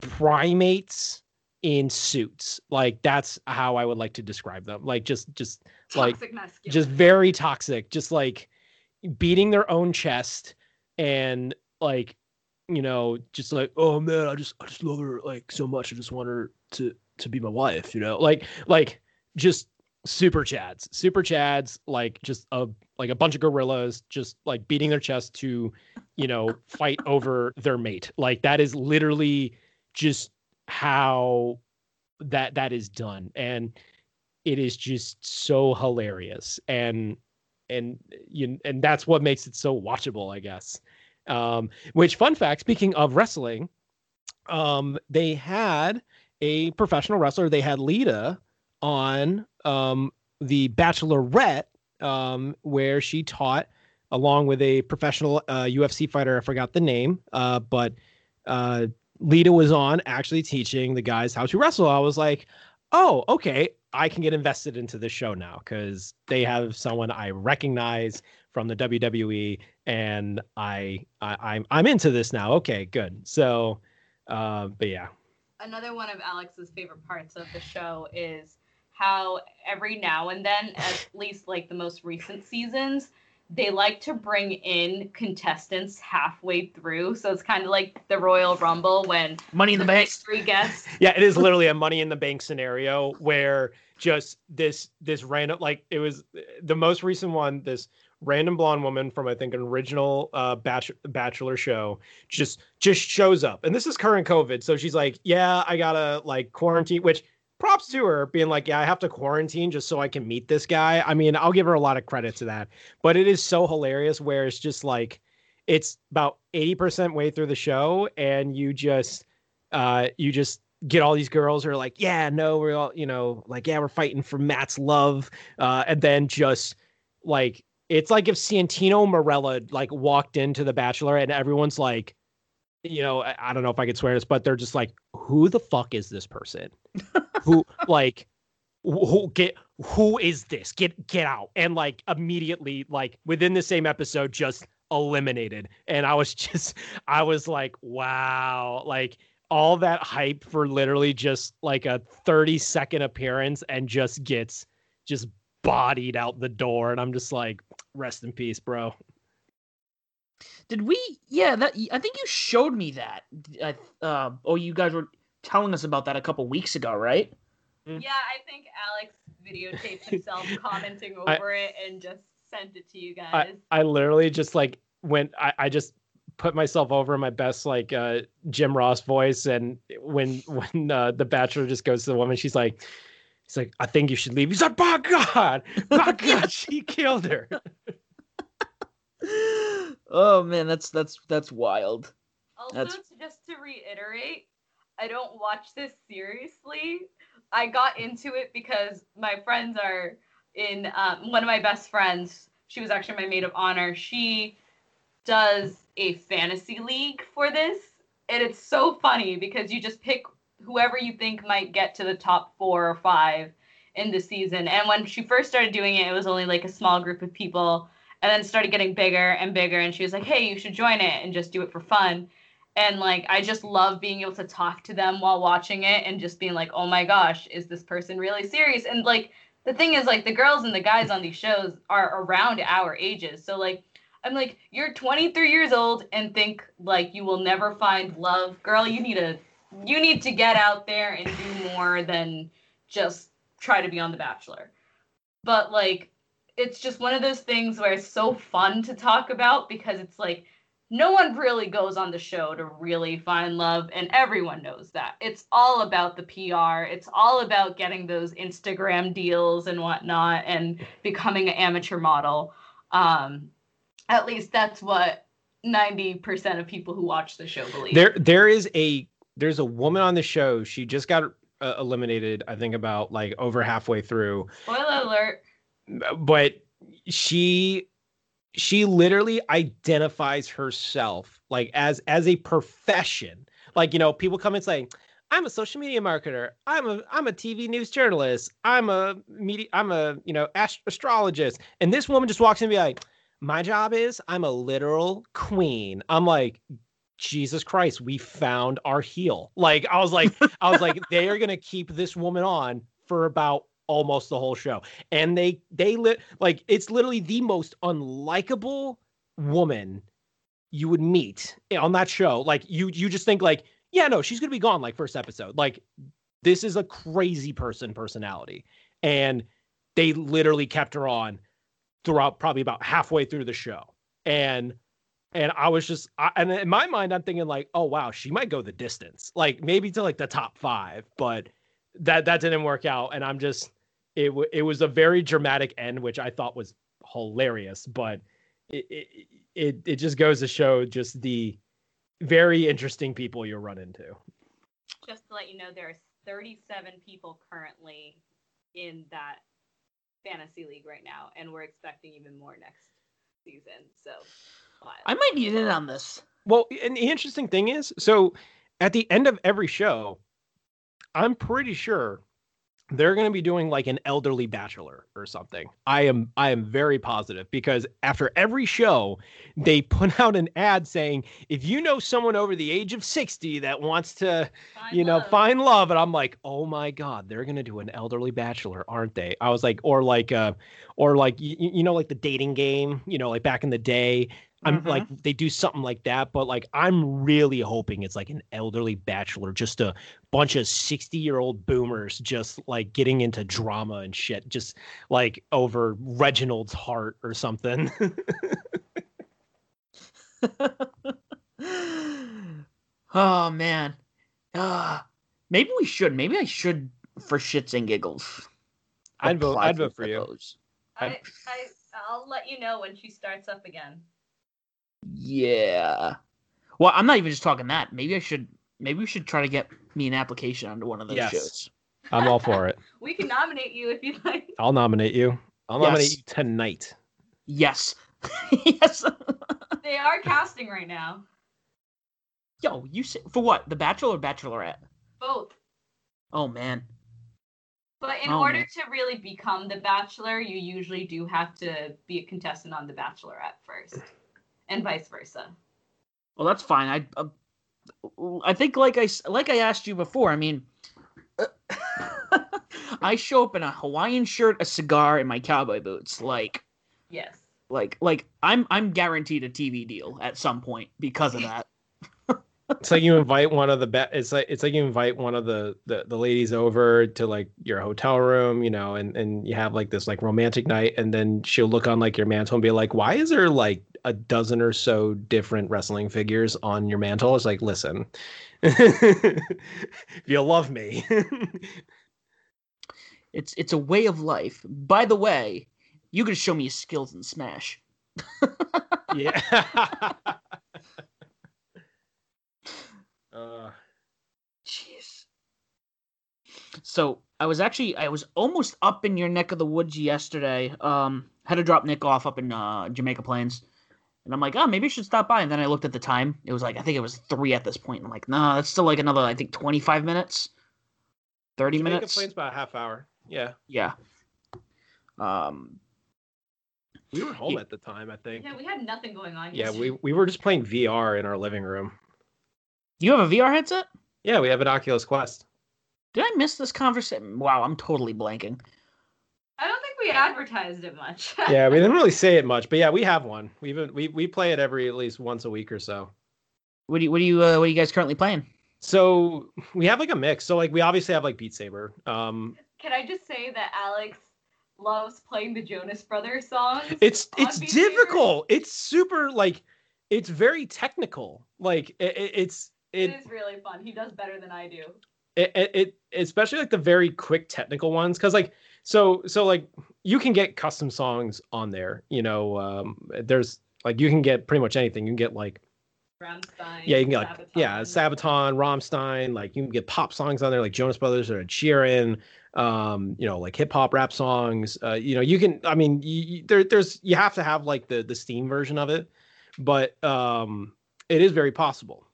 [SPEAKER 3] primates in suits. Like that's how I would like to describe them. Like just just toxic like masculine. just very toxic. Just like beating their own chest and like you know just like oh man I just I just love her like so much. I just want her to to be my wife, you know? Like like just super chads super chads like just a like a bunch of gorillas just like beating their chest to you know fight over their mate. Like that is literally just how that that is done. And it is just so hilarious. And and you and that's what makes it so watchable i guess. Um which fun fact speaking of wrestling um they had a professional wrestler. They had lita on um, the Bachelorette, um, where she taught along with a professional uh, UFC fighter. I forgot the name, uh, but uh, Lita was on actually teaching the guys how to wrestle. I was like, oh, okay, I can get invested into this show now because they have someone I recognize from the WWE, and I, I I'm I'm into this now. Okay, good. So, uh, but yeah.
[SPEAKER 2] Another one of Alex's favorite parts of the show is how every now and then, at least like the most recent seasons, they like to bring in contestants halfway through. So it's kind of like the Royal Rumble when
[SPEAKER 1] Money in the, the Bank
[SPEAKER 2] three guests.
[SPEAKER 3] yeah, it is literally a Money in the Bank scenario where just this this random like it was the most recent one. This random blonde woman from I think an original uh bachelor, bachelor show just just shows up, and this is current COVID, so she's like, yeah, I gotta like quarantine, which props to her being like, yeah, I have to quarantine just so I can meet this guy. I mean, I'll give her a lot of credit to that. But it is so hilarious where it's just like it's about 80% way through the show and you just uh you just get all these girls who are like, yeah, no, we're all, you know, like, yeah, we're fighting for Matt's love. Uh, and then just like it's like if Santino Marella like walked into the Bachelor and everyone's like, you know, I, I don't know if I could swear this, but they're just like, who the fuck is this person? who like who get who is this? Get get out. And like immediately, like within the same episode, just eliminated. And I was just I was like, wow, like all that hype for literally just like a 30 second appearance and just gets just bodied out the door. And I'm just like, rest in peace, bro.
[SPEAKER 1] Did we? Yeah, that I think you showed me that. I, uh, oh, you guys were telling us about that a couple weeks ago, right?
[SPEAKER 2] Yeah, I think Alex videotaped himself commenting over I, it and just sent it to you guys.
[SPEAKER 3] I, I literally just like went. I, I just put myself over in my best like uh, Jim Ross voice, and when when uh, the Bachelor just goes to the woman, she's like. He's like, I think you should leave. He's like, by God, by God, she killed her.
[SPEAKER 1] oh man, that's that's that's wild.
[SPEAKER 2] Also,
[SPEAKER 1] that's...
[SPEAKER 2] just to reiterate, I don't watch this seriously. I got into it because my friends are in um, one of my best friends. She was actually my maid of honor. She does a fantasy league for this, and it's so funny because you just pick whoever you think might get to the top four or five in the season. And when she first started doing it, it was only like a small group of people and then started getting bigger and bigger and she was like hey you should join it and just do it for fun. And like i just love being able to talk to them while watching it and just being like oh my gosh is this person really serious? And like the thing is like the girls and the guys on these shows are around our ages. So like i'm like you're 23 years old and think like you will never find love. Girl you need to you need to get out there and do more than just try to be on the bachelor. But like it's just one of those things where it's so fun to talk about because it's like no one really goes on the show to really find love and everyone knows that. It's all about the pr it's all about getting those instagram deals and whatnot and becoming an amateur model. Um, at least that's what 90% of people who watch the show believe.
[SPEAKER 3] There there is a there's a woman on the show. She just got uh, eliminated i think about like over halfway through.
[SPEAKER 2] Spoiler alert
[SPEAKER 3] but she she literally identifies herself like as as a profession. Like you know people come and say i'm a social media marketer. I'm a i'm a tv news journalist. I'm a media i'm a you know ast- astrologist. And this woman just walks in and be like my job is i'm a literal queen. I'm like jesus christ we found our heel. Like i was like i was like they are gonna keep this woman on for about almost the whole show. And they they lit like it's literally the most unlikable woman you would meet on that show. Like you you just think like, yeah, no, she's gonna be gone like first episode. Like this is a crazy person personality. And they literally kept her on throughout probably about halfway through the show. And and I was just, I, and in my mind, I'm thinking like, oh wow, she might go the distance, like maybe to like the top five, but that that didn't work out. And I'm just, it w- it was a very dramatic end, which I thought was hilarious. But it, it it it just goes to show just the very interesting people you'll run into.
[SPEAKER 2] Just to let you know, there are 37 people currently in that fantasy league right now, and we're expecting even more next season. So
[SPEAKER 1] wild. I might need in on this.
[SPEAKER 3] Well, and the interesting thing is, so at the end of every show, I'm pretty sure they're going to be doing like an elderly bachelor or something. I am I am very positive because after every show they put out an ad saying if you know someone over the age of 60 that wants to find you know love. find love and I'm like, "Oh my god, they're going to do an elderly bachelor, aren't they?" I was like or like uh or like you, you know like the dating game, you know, like back in the day I'm mm-hmm. like they do something like that, but like I'm really hoping it's like an elderly bachelor, just a bunch of 60 year old boomers just like getting into drama and shit, just like over Reginald's heart or something.
[SPEAKER 1] oh man. Uh, maybe we should. Maybe I should for shits and giggles.
[SPEAKER 3] I'd vote I'd vote for you.
[SPEAKER 2] I, I I'll let you know when she starts up again.
[SPEAKER 1] Yeah. Well, I'm not even just talking that. Maybe I should. Maybe we should try to get me an application onto one of those yes. shows.
[SPEAKER 3] I'm all for it.
[SPEAKER 2] we can nominate you if you'd like.
[SPEAKER 3] I'll nominate you. I'll yes. nominate you tonight.
[SPEAKER 1] Yes. yes.
[SPEAKER 2] they are casting right now.
[SPEAKER 1] Yo, you say, for what? The Bachelor or Bachelorette?
[SPEAKER 2] Both.
[SPEAKER 1] Oh man.
[SPEAKER 2] But in
[SPEAKER 1] Oh,
[SPEAKER 2] order
[SPEAKER 1] man.
[SPEAKER 2] to really become the Bachelor, you usually do have to be a contestant on the Bachelorette first, and vice versa.
[SPEAKER 1] Well, that's fine. I, uh, I think like I s- like I asked you before. I mean, I show up in a Hawaiian shirt, a cigar, and my cowboy boots. Like,
[SPEAKER 2] Yes.
[SPEAKER 1] like, like I'm I'm guaranteed a TV deal at some point because of that.
[SPEAKER 3] It's like you invite one of the be- it's like it's like you invite one of the, the the ladies over to like your hotel room, you know, and and you have like this like romantic night, and then she'll look on like your mantle and be like, "Why is there like a dozen or so different wrestling figures on your mantle?" It's like, listen, if you love me,
[SPEAKER 1] It's it's a way of life. By the way, you can show me your skills in Smash.
[SPEAKER 3] yeah. uh,
[SPEAKER 1] Jeez. So I was actually I was almost up in your neck of the woods yesterday. Um, had to drop Nick off up in uh, Jamaica Plains, and I'm like, oh, maybe I should stop by. And then I looked at the time. It was like I think it was three at this point. I'm like, nah, that's still like another I think 25 minutes, 30
[SPEAKER 3] Jamaica
[SPEAKER 1] minutes.
[SPEAKER 3] Plains about a half hour. Yeah,
[SPEAKER 1] Yeah. Um,
[SPEAKER 3] we were home
[SPEAKER 1] Yeah.
[SPEAKER 3] at the time. I think.
[SPEAKER 2] Yeah, we had nothing going on.
[SPEAKER 3] Yeah,
[SPEAKER 2] yesterday.
[SPEAKER 3] we we were just playing VR in our living room.
[SPEAKER 1] you have a VR headset?
[SPEAKER 3] Yeah, we have an Oculus Quest.
[SPEAKER 1] Did I miss this conversation? Wow, I'm totally blanking.
[SPEAKER 2] I don't think we advertised it much.
[SPEAKER 3] Yeah, we didn't really say it much, but yeah, we have one. We've been, we we play it every at least once a week or so.
[SPEAKER 1] What do you what do you uh, what are you guys currently playing?
[SPEAKER 3] So we have like a mix. So like we obviously have like Beat Saber. Um,
[SPEAKER 2] Can I just say that Alex loves playing the Jonas Brothers songs?
[SPEAKER 3] it's it's
[SPEAKER 2] Beat Saber?
[SPEAKER 3] difficult. It's super like it's very technical. Like it, it, it's
[SPEAKER 2] It
[SPEAKER 3] it,
[SPEAKER 2] is really fun. He does better than I do.
[SPEAKER 3] it, it, it especially like the very quick technical ones because like so so like you can get custom songs on there. You know, um, there's like you can get pretty much anything. You can get like
[SPEAKER 2] Rammstein.
[SPEAKER 3] Yeah, you can get like yeah,
[SPEAKER 2] Sabaton.
[SPEAKER 3] Sabaton, Rammstein, like you can get pop songs on there like Jonas Brothers or Sheeran, um, you know, like hip hop rap songs. Uh, you know, you can I mean, you, you, there there's you have to have like the the Steam version of it, but um it is very possible.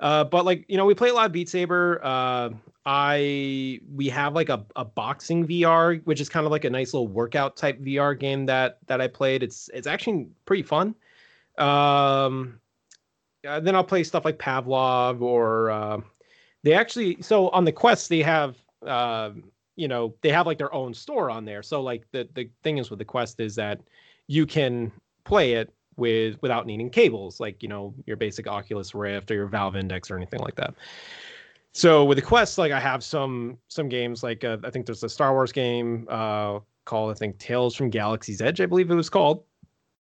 [SPEAKER 3] Uh, but like you know, we play a lot of Beat Saber. Uh, I we have like a, a boxing VR, which is kind of like a nice little workout type VR game that that I played. It's it's actually pretty fun. Um, uh, then I'll play stuff like Pavlov or uh, they actually so on the Quest they have uh, you know they have like their own store on there. So like the the thing is with the Quest is that you can play it with without needing cables like you know your basic Oculus Rift or your Valve Index or anything like that. So with the Quest, like I have some some games like uh, I think there's a Star Wars game uh, called I think Tales from Galaxy's Edge, I believe it was called.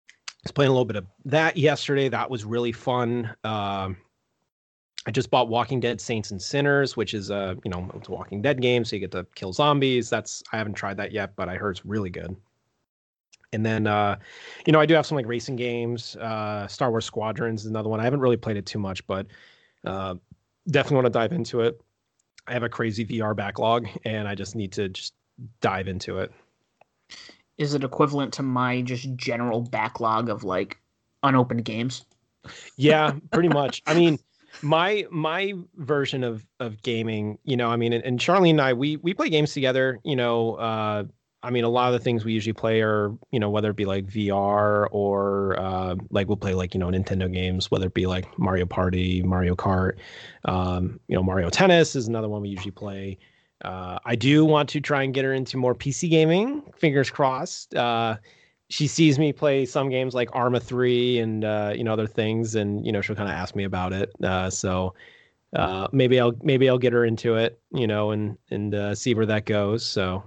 [SPEAKER 3] I was playing a little bit of that yesterday. That was really fun. Um, I just bought Walking Dead Saints and Sinners, which is a you know it's a Walking Dead game, so you get to kill zombies. That's I haven't tried that yet, but I heard it's really good. And then uh, you know I do have some like racing games. Uh, Star Wars Squadrons is another one. I haven't really played it too much, but uh, definitely want to dive into it. I have a crazy VR backlog, and I just need to just dive into it.
[SPEAKER 1] Is it equivalent to my just general backlog of like unopened games?
[SPEAKER 3] yeah pretty much i mean my my version of of gaming you know i mean and, and charlie and i we we play games together you know uh i mean a lot of the things we usually play are you know whether it be like vr or uh like we'll play like you know nintendo games whether it be like mario party mario kart um you know mario tennis is another one we usually play. Uh i do want to try and get her into more pc gaming fingers crossed. Uh she sees me play some games like Arma 3 and uh, you know other things and you know she'll kind of ask me about it. Uh, so uh, maybe I'll maybe I'll get her into it you know and and see where that goes. So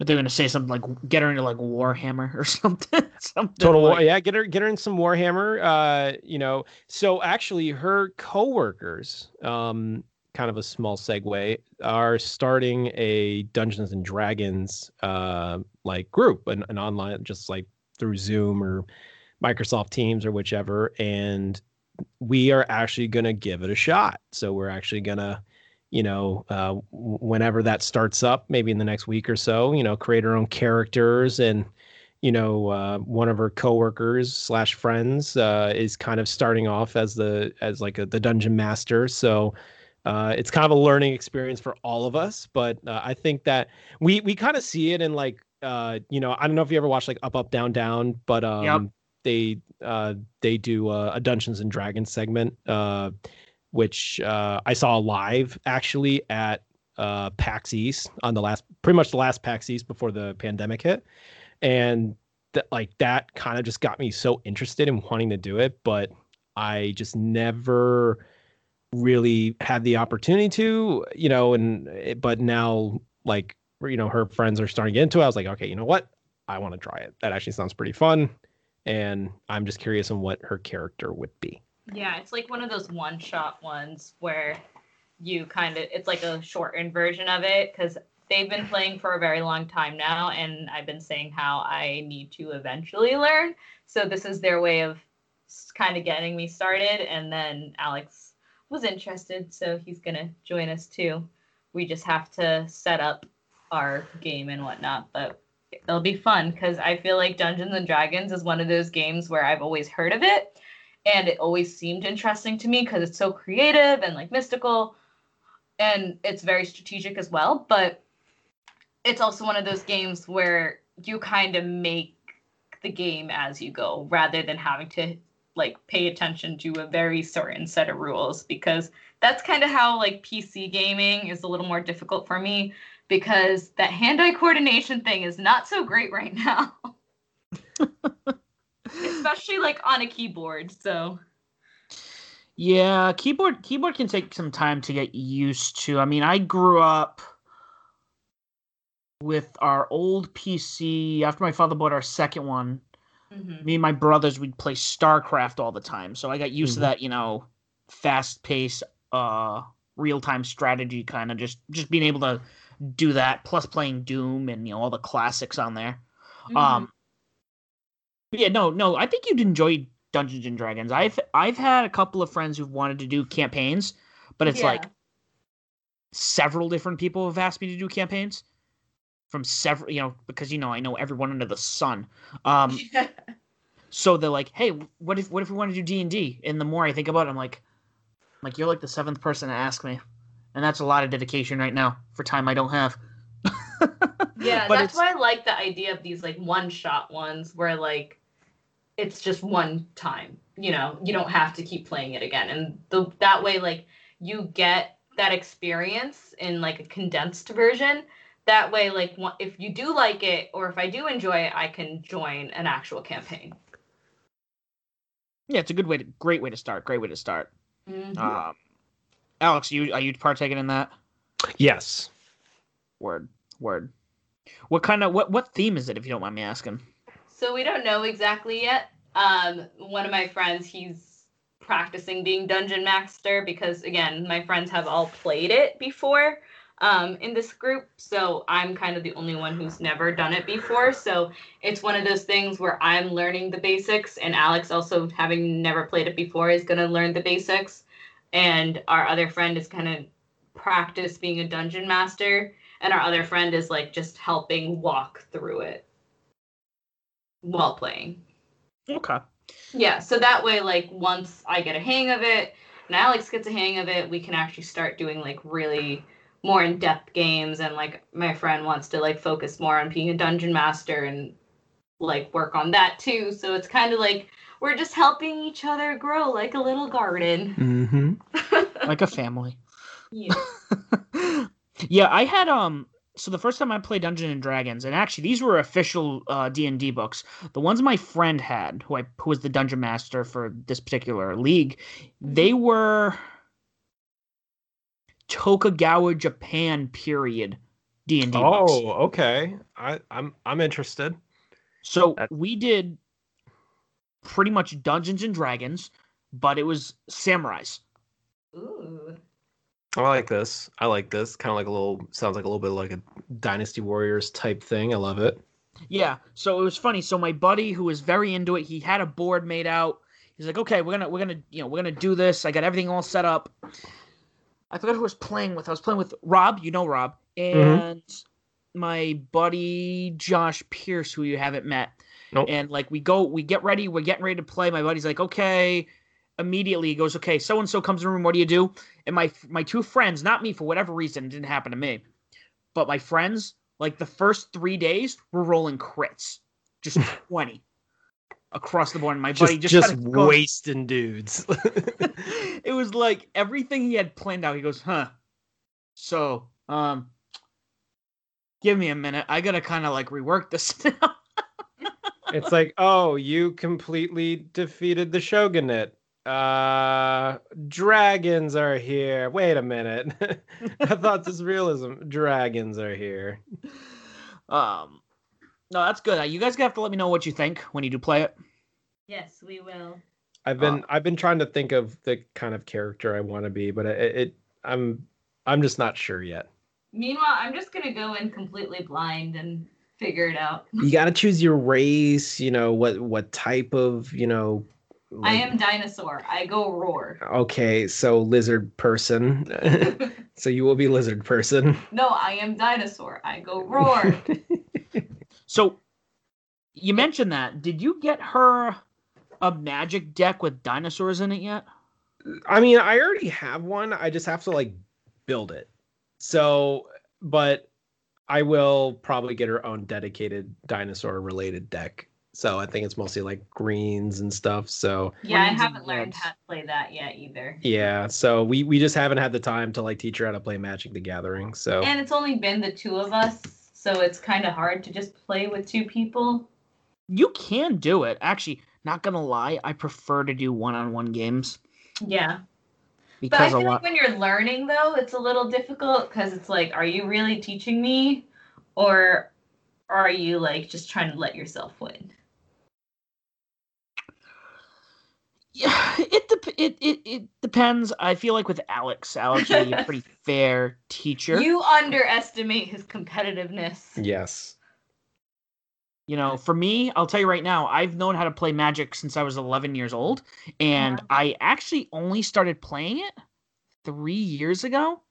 [SPEAKER 1] they're gonna say something like get her into like Warhammer or something. something
[SPEAKER 3] total war yeah get her get her in some warhammer uh you know so actually her coworkers um kind of a small segue are starting a dungeons and dragons uh like group an, an online just like through zoom or microsoft teams or whichever and we are actually going to give it a shot so we're actually going to you know uh, whenever that starts up maybe in the next week or so you know create her own characters and you know uh, one of her coworkers slash friends uh, is kind of starting off as the as like a, the dungeon master so uh, it's kind of a learning experience for all of us. But uh, I think that we we kind of see it in like uh, you know I don't know if you ever watched like Up Up Down Down, but um,
[SPEAKER 1] Yep.
[SPEAKER 3] they uh, they do a Dungeons and Dragons segment, uh, which uh, I saw live actually at uh, PAX East on the last pretty much the last PAX East before the pandemic hit, and that like that kind of just got me so interested in wanting to do it, but I just never really had the opportunity to, you know, and but now like you know her friends are starting to get into it. I was like, okay, you know what? I want to try it. That actually sounds pretty fun, and I'm just curious on what her character would be.
[SPEAKER 2] Yeah, it's like one of those one shot ones where you kind of it's like a shortened version of it because they've been playing for a very long time now and I've been saying how I need to eventually learn. So this is their way of kind of getting me started and then Alex was interested so he's going to join us too. We just have to set up our game and whatnot, but it'll be fun because I feel like Dungeons and Dragons is one of those games where I've always heard of it and it always seemed interesting to me because it's so creative and like mystical. And it's very strategic as well but it's also one of those games where you kind of make the game as you go rather than having to like pay attention to a very certain set of rules because that's kind of how like PC gaming is a little more difficult for me because that hand-eye coordination thing is not so great right now especially like on a keyboard so
[SPEAKER 1] Yeah, keyboard keyboard can take some time to get used to. I mean, I grew up with our old PC after my father bought our second one.
[SPEAKER 2] mhm.
[SPEAKER 1] Me and my brothers we'd play StarCraft all the time, so I got used to
[SPEAKER 3] Mhm.
[SPEAKER 1] that, you know, fast pace, uh, real time strategy kind of just just being able to do that. Plus playing Doom and you know all the classics on there.
[SPEAKER 2] Mhm.
[SPEAKER 1] Um, but yeah, no, no, I think you'd enjoy Dungeons and Dragons. I've I've had a couple of friends who've wanted to do campaigns, but it's like several different people have asked me to do campaigns from several, you know, because you know I know everyone under the sun. Um, so they're like, hey, what if what if we want to do D and D? And the more I think about it, I'm like, I'm like you're like the seventh person to ask me, and that's a lot of dedication right now for time I don't have.
[SPEAKER 2] Yeah,
[SPEAKER 1] But
[SPEAKER 2] that's why I like the idea of these like one shot ones where like it's just one time. You know, you don't have to keep playing it again. And the that way like you get that experience in like a condensed version. That way like if you do like it or if I do enjoy it, I can join an actual campaign.
[SPEAKER 1] Yeah, it's a good way to great way to start. Great way to start.
[SPEAKER 2] Mhm.
[SPEAKER 1] Um, Alex, you are you partaking in that?
[SPEAKER 3] Yes.
[SPEAKER 1] Word, word. What kind of what what theme is it? If you don't mind me asking.
[SPEAKER 2] So we don't know exactly yet. Um, one of my friends, he's practicing being dungeon master because again, my friends have all played it before um, in this group. So I'm kind of the only one who's never done it before. So it's one of those things where I'm learning the basics, and Alex also having never played it before is gonna learn the basics, and our other friend is kind of practice being a dungeon master, and our other friend is like just helping walk through it while playing.
[SPEAKER 1] Okay.
[SPEAKER 2] Yeah, so that way, like, once I get a hang of it and Alex gets a hang of it, we can actually start doing, like, really more in depth games. And, like, my friend wants to, like, focus more on being a dungeon master and, like, work on that too. So it's kind of like we're just helping each other grow like a little garden.
[SPEAKER 3] Mm-hmm.
[SPEAKER 1] Like a family.
[SPEAKER 2] yeah.
[SPEAKER 1] yeah, I had um. So the first time I played Dungeons and Dragons, and actually these were official uh, D and D books. The ones my friend had, who I who was the dungeon master for this particular league, they were Tokugawa Japan period D and D books.
[SPEAKER 3] Oh, okay. I, I'm I'm interested.
[SPEAKER 1] So
[SPEAKER 3] That-
[SPEAKER 1] we did pretty much Dungeons and Dragons, but it was samurais.
[SPEAKER 2] Ooh.
[SPEAKER 3] I like this. I like this. Kind of like a little sounds like a little bit like a Dynasty Warriors type thing. I love it.
[SPEAKER 1] Yeah. So it was funny. So my buddy who was very into it, he had a board made out. He's like, okay, we're gonna we're gonna you know we're gonna do this. I got everything all set up. I forgot who I was playing with. I was playing with Rob. You know Rob mm-hmm. and my buddy Josh Pierce, who you haven't met.
[SPEAKER 3] Nope.
[SPEAKER 1] And like we go, we get ready. We're getting ready to play. My buddy's like, okay. Immediately he goes, "Okay, so and so comes in the room. What do you do?" And my my two friends, not me for whatever reason, it didn't happen to me, but my friends, like the first three days, were rolling crits, just twenty across the board. And my
[SPEAKER 3] just
[SPEAKER 1] buddy just
[SPEAKER 3] just wasting dudes.
[SPEAKER 1] it was like everything he had planned out. He goes, "Huh." So, um, give me a minute. I gotta kind of like rework this now.
[SPEAKER 3] it's like, oh, you completely defeated the shogunate. Uh, dragons are here. Wait a minute. I thought this realism. Dragons are here.
[SPEAKER 1] Um, no, that's good. Uh, You guys have to let me know what you think when you do play it.
[SPEAKER 2] Yes, we will.
[SPEAKER 3] I've been I've been trying to think of the kind of character I want to be, but it, it I'm I'm just not sure yet.
[SPEAKER 2] Meanwhile, I'm just gonna go in completely blind and figure it out.
[SPEAKER 3] You got to choose your race. You know what what type of you know.
[SPEAKER 2] I am dinosaur. I go roar.
[SPEAKER 3] Okay, so lizard person. so you will be lizard person.
[SPEAKER 2] no, I am dinosaur. I go roar.
[SPEAKER 1] So, you mentioned that. Did you get her a magic deck with dinosaurs in it yet?
[SPEAKER 3] I mean, I already have one. I just have to like build it. So, but I will probably get her own dedicated dinosaur related deck. So I think it's mostly like greens and stuff. So
[SPEAKER 2] yeah, I haven't learned how to play that yet either.
[SPEAKER 3] yeah, so we we just haven't had the time to like teach her how to play Magic the Gathering. So
[SPEAKER 2] And it's only been the two of us, so it's kind of hard to just play with two people.
[SPEAKER 1] You can do it. Actually, not gonna lie, I prefer to do one-on-one games
[SPEAKER 2] Yeah. But I
[SPEAKER 1] because a
[SPEAKER 2] feel
[SPEAKER 1] lot.
[SPEAKER 2] like when you're learning though, it's a little difficult because it's like, are you really teaching me, or are you like just trying to let yourself win?
[SPEAKER 1] Yeah, it, dep- it it it depends. I feel like with Alex, Alex would be a pretty fair teacher.
[SPEAKER 2] You underestimate his competitiveness.
[SPEAKER 3] yes.
[SPEAKER 1] You know, for me, I'll tell you right now, I've known how to play Magic since I was 11 years old, and
[SPEAKER 2] Uh-huh.
[SPEAKER 1] I actually only started playing it three years ago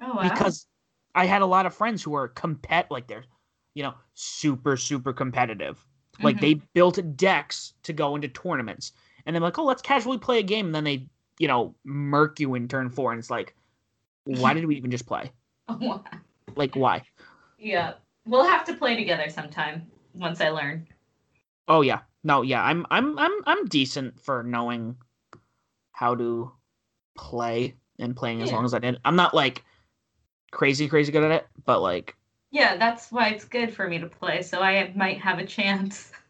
[SPEAKER 2] Oh wow.
[SPEAKER 1] because I had a lot of friends who were compet like they're, you know, super super competitive. Like they built decks to go into tournaments, and they're like, "Oh, let's casually play a game." And then they, you know, murk you in turn four, and it's like, why did we even just play? Like, why?
[SPEAKER 2] yeah, we'll have to play together sometime once I learn.
[SPEAKER 1] Oh yeah, no, yeah, I'm I'm I'm I'm decent for knowing how to play and playing as long as I did. I'm not like crazy crazy good at it, but like
[SPEAKER 2] Yeah, that's why it's good for me to play, so I might have a chance.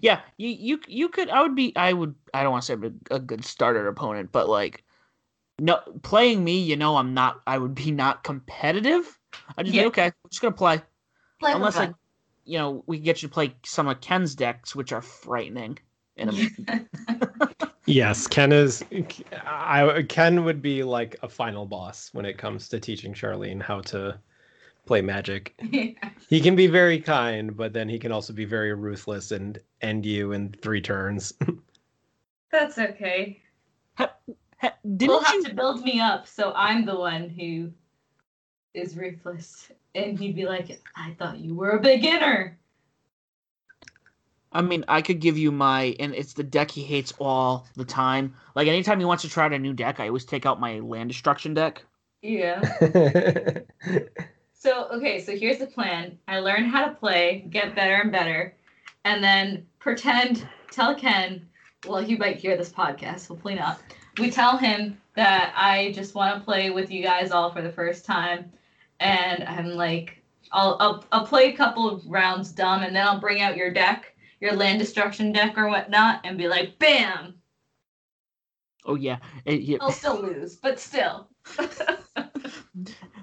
[SPEAKER 1] yeah, you you you could I would be I would I don't want to say I'm a, a good starter opponent, but like no playing me, you know, I'm not I would be not competitive. I just be okay, I'm just gonna play
[SPEAKER 2] Play for
[SPEAKER 1] unless
[SPEAKER 2] fun.
[SPEAKER 1] like you know we can get you to play some of Ken's decks, which are frightening. In a,
[SPEAKER 3] Yes, Ken is. I Ken would be like a final boss when it comes to teaching Charlene how to play Magic. He can be very kind, but then he can also be very ruthless and end you in three turns.
[SPEAKER 2] That's okay.
[SPEAKER 1] Ha- didn't
[SPEAKER 2] You'll have
[SPEAKER 1] you
[SPEAKER 2] to build me up, so I'm the one who is ruthless. And he'd be like, I thought you were a beginner.
[SPEAKER 1] I mean, I could give you my, and it's the deck he hates all the time. Like anytime he wants to try out a new deck, I always take out my land destruction deck.
[SPEAKER 2] Yeah. So, okay, so here's the plan. I learn how to play, get better and better, and then pretend, tell Ken, well, he might hear this podcast, hopefully not. We tell him that I just want to play with you guys all for the first time, and I'm like, I'll, I'll, I'll play a couple of rounds dumb, and then I'll bring out your deck, your land destruction deck or whatnot, and be like, bam!
[SPEAKER 1] Oh yeah, It- yeah.
[SPEAKER 2] I'll still lose, but still.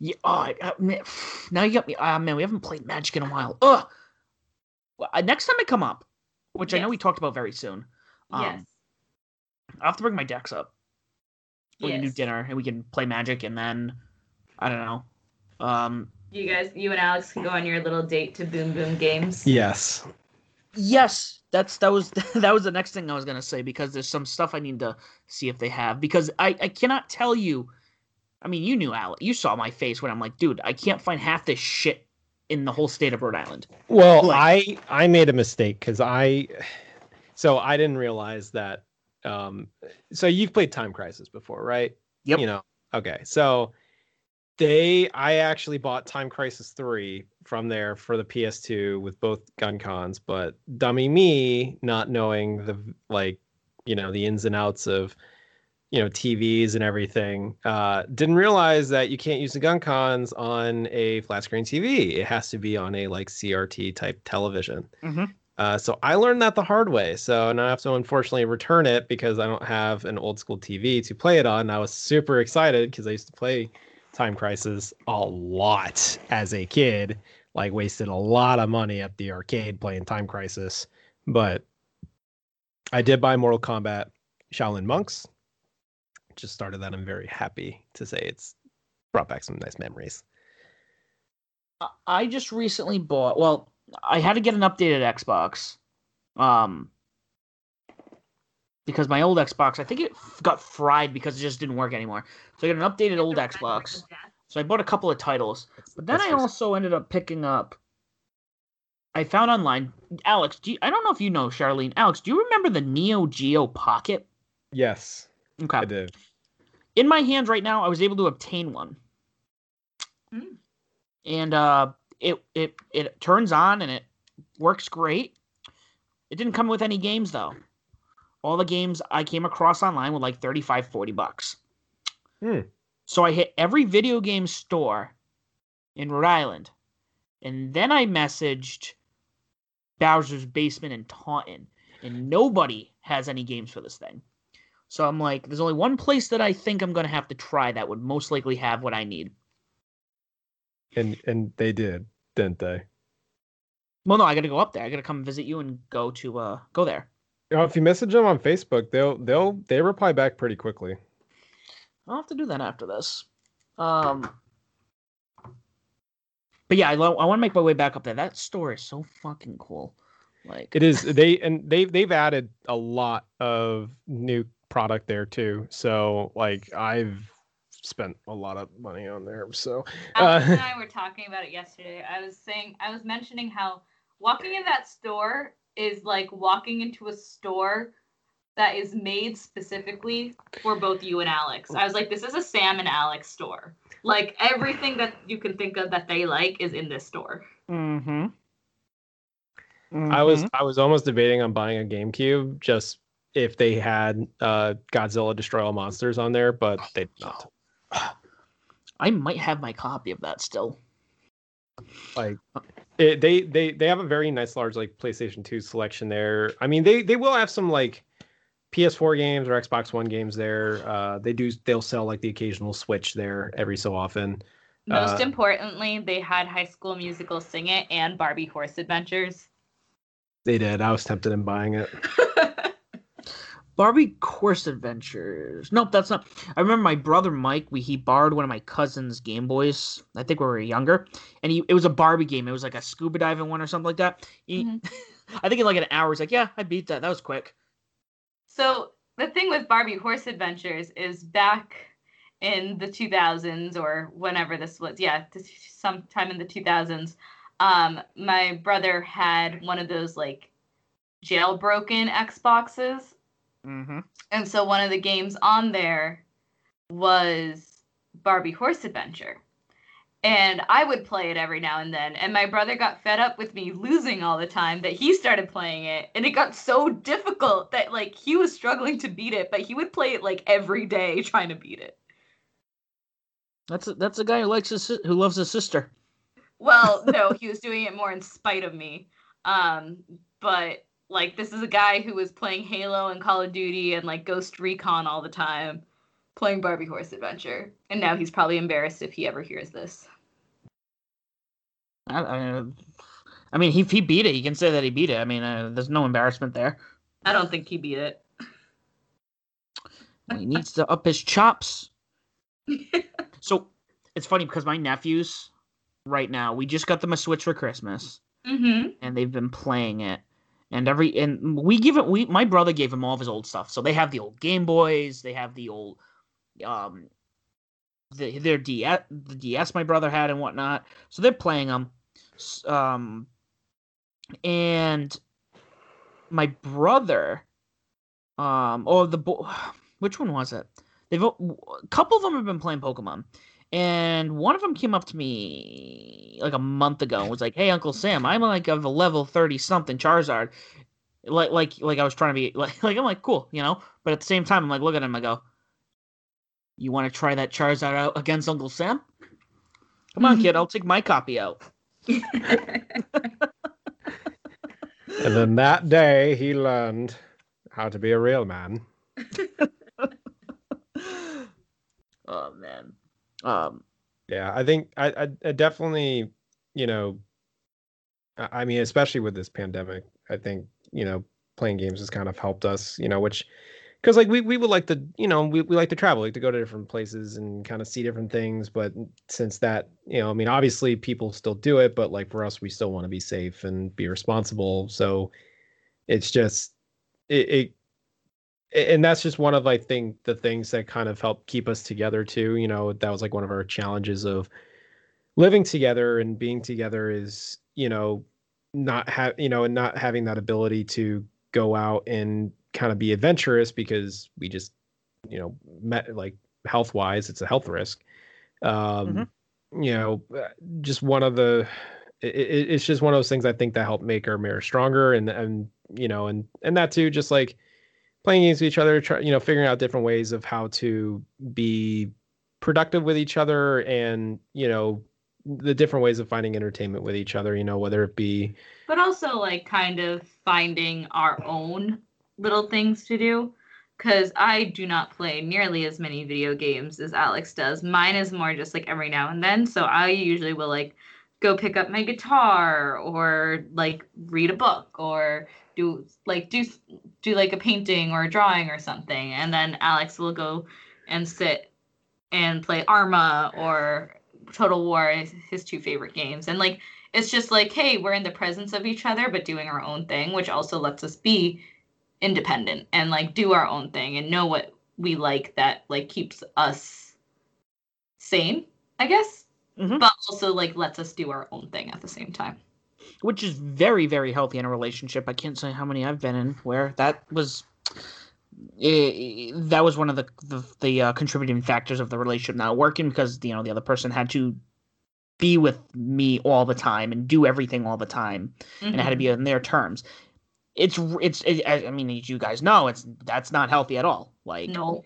[SPEAKER 1] yeah oh, I- I- man, now you got me. Ah man, we haven't played Magic in a while. Ugh. Well, uh, next time I come up, which I know we talked about very soon, um,
[SPEAKER 2] yes.
[SPEAKER 1] I'll have to bring my decks up. We can do dinner and we can play Magic, and then I don't know. Um,
[SPEAKER 2] You guys, you and Alex can go on your little date to Boom Boom Games.
[SPEAKER 3] yes.
[SPEAKER 1] Yes, that's that was that was the next thing I was gonna say because there's some stuff I need to see if they have because I I cannot tell you. I mean, you knew Al, you saw my face when I'm like, dude, I can't find half this shit in the whole state of Rhode Island.
[SPEAKER 3] Well,
[SPEAKER 1] Like-
[SPEAKER 3] I I made a mistake because I so I didn't realize that. Um, so you've played Time Crisis before, right?
[SPEAKER 1] Yep.
[SPEAKER 3] You know. Okay. So they, I actually bought Time Crisis three from there for the PS2 with both gun cons, but dummy me, not knowing the like, you know, the ins and outs of you know TVs and everything. Uh, didn't realize that you can't use the gun cons on a flat screen TV. It has to be on a like CRT type television.
[SPEAKER 1] Mhm.
[SPEAKER 3] Uh, so I learned that the hard way. So now I have to unfortunately return it because I don't have an old school TV to play it on. I was super excited because I used to play Time Crisis a lot as a kid. Like wasted a lot of money at the arcade playing Time Crisis, but I did buy Mortal Kombat Shaolin Monks just started that. I'm very happy to say it's brought back some nice memories.
[SPEAKER 1] I- I just recently bought. Well, I had to get an updated Xbox, um, because my old Xbox, I think it got fried because it just didn't work anymore. So I got an updated old Xbox. So I bought a couple of titles, but then I also ended up picking up. I found online, Alex. Do you, I don't know if you know Charlene. Alex, do you remember the Neo Geo Pocket?
[SPEAKER 3] yes,
[SPEAKER 1] Okay.
[SPEAKER 3] I did.
[SPEAKER 1] in my hands right now, I was able to obtain one.
[SPEAKER 2] Hmm.
[SPEAKER 1] And uh it it it turns on and it works great. It didn't come with any games though. All the games I came across online were like 35 40 bucks.
[SPEAKER 3] Hmm.
[SPEAKER 1] So I hit every video game store in Rhode Island. And then I messaged Bowser's Basement in Taunton and nobody has any games for this thing. So I'm like, there's only one place that I think I'm gonna have to try that would most likely have what I need.
[SPEAKER 3] And and they did, didn't they?
[SPEAKER 1] Well, no, I gotta go up there. I gotta come visit you and go to uh go there.
[SPEAKER 3] You know, if you message them on Facebook, they'll they'll they reply back pretty quickly.
[SPEAKER 1] I'll have to do that after this. Um, but yeah, I lo- I want to make my way back up there. That store is so fucking cool. Like
[SPEAKER 3] It is they and they've they've added a lot of new product there too. So like I've spent a lot of money on there. So
[SPEAKER 2] Alex
[SPEAKER 3] Uh,
[SPEAKER 2] and I were talking about it yesterday. I was saying, I was mentioning how walking in that store is like walking into a store that is made specifically for both you and Alex. I was like, this is a Sam and Alex store. Like everything that you can think of that they like is in this store.
[SPEAKER 1] mm-hmm.
[SPEAKER 3] I was I was almost debating on buying a GameCube just if they had uh Godzilla Destroy All Monsters on there, but they did not.
[SPEAKER 1] I might have my copy of that still.
[SPEAKER 3] Like it, they they they have a very nice large like PlayStation 2 selection there. I mean they they will have some like PS4 games or Xbox One games there. Uh they do they'll sell like the occasional Switch there every so often.
[SPEAKER 2] Most
[SPEAKER 3] Uh,
[SPEAKER 2] importantly, they had High School Musical Sing It and Barbie Horse Adventures.
[SPEAKER 3] They did. I was tempted in buying it.
[SPEAKER 1] Barbie Course Adventures. Nope, that's not. I remember my brother Mike. We he borrowed one of my cousin's Game Boys. I think when we were younger, and he it was a Barbie game. It was like a scuba diving one or something like that. He,
[SPEAKER 2] Mhm.
[SPEAKER 1] I think in like an hour, he's like, "Yeah, I beat that. That was quick."
[SPEAKER 2] So the thing with Barbie Horse Adventures is back in the 2000s or whenever this was, yeah, sometime in the 2000s. Um, my brother had one of those like jailbroken Xboxes,
[SPEAKER 1] Mm-hmm.
[SPEAKER 2] and so one of the games on there was Barbie Horse Adventure. And I would play it every now and then. And my brother got fed up with me losing all the time that he started playing it. And it got so difficult that like he was struggling to beat it, but he would play it like every day trying to beat it.
[SPEAKER 1] That's a, that's a guy who likes his who loves his sister.
[SPEAKER 2] Well, no, he was doing it more in spite of me. Um, but like this is a guy who was playing Halo and Call of Duty and like Ghost Recon all the time, playing Barbie Horse Adventure. And now he's probably embarrassed if he ever hears this.
[SPEAKER 1] I, I, I mean, he if he beat it, he can say that he beat it. I mean, uh, there's no embarrassment there.
[SPEAKER 2] I don't think he beat it.
[SPEAKER 1] He needs to up his chops. So it's funny because my nephews, right now, we just got them a Switch for Christmas,
[SPEAKER 2] Mm-hmm.
[SPEAKER 1] and they've been playing it. And every and we give it. We my brother gave him all of his old stuff. So they have the old Game Boys. They have the old, um, the, their DS, the DS my brother had and whatnot. So they're playing them. Um, and my brother, um, or the bo- which one was it? They've a couple of them have been playing Pokemon, and one of them came up to me like a month ago and was like, "Hey, Uncle Sam, I'm like of a level thirty something Charizard." Like, like, like I was trying to be like, like I'm like cool, you know. But at the same time, I'm like, look at him. I go, "You want to try that Charizard out against Uncle Sam? Come on, kid. I'll take my copy out."
[SPEAKER 3] And then that day he learned how to be a real man.
[SPEAKER 1] oh man. Um.
[SPEAKER 3] Yeah, I think I, I, I definitely, you know, I I mean, especially with this pandemic, I think you know playing games has kind of helped us, you know, which because like we we would like to, you know, we, we like to travel, like to go to different places and kind of see different things. But since that, you know, I mean, obviously people still do it, but like for us, we still want to be safe and be responsible. So it's just it, it and that's just one of I think the things that kind of help keep us together too. You know, that was like one of our challenges of living together and being together is, you know, not have you know, and not having that ability to go out and kind of be adventurous because we just, you know, met like health wise, it's a health risk. Um, you know, uh, just one of the it, it, it's just one of those things I think that help make our marriage stronger and and you know and and that too just like playing games with each other try, you know figuring out different ways of how to be productive with each other and you know the different ways of finding entertainment with each other you know whether it be
[SPEAKER 2] but also like kind of finding our own little things to do because I do not play nearly as many video games as Alex does. Mine is more just like every now and then. So I usually will like go pick up my guitar or like read a book or do like do do like a painting or a drawing or something and then Alex will go and sit and play Arma or Total War his two favorite games. And like it's just like hey we're in the presence of each other but doing our own thing which also lets us be independent and like do our own thing and know what we like that like keeps us sane i guess.
[SPEAKER 1] Mhm.
[SPEAKER 2] but also like lets us do our own thing at the same time
[SPEAKER 1] which is very very healthy in a relationship. I can't say how many i've been in where that was eh, that was one of the the, the uh, contributing factors of the relationship not working because you know the other person had to be with me all the time and do everything all the time and it had to be on their terms. It's it's it, i I mean as you guys know it's that's not healthy at all. Like
[SPEAKER 2] no.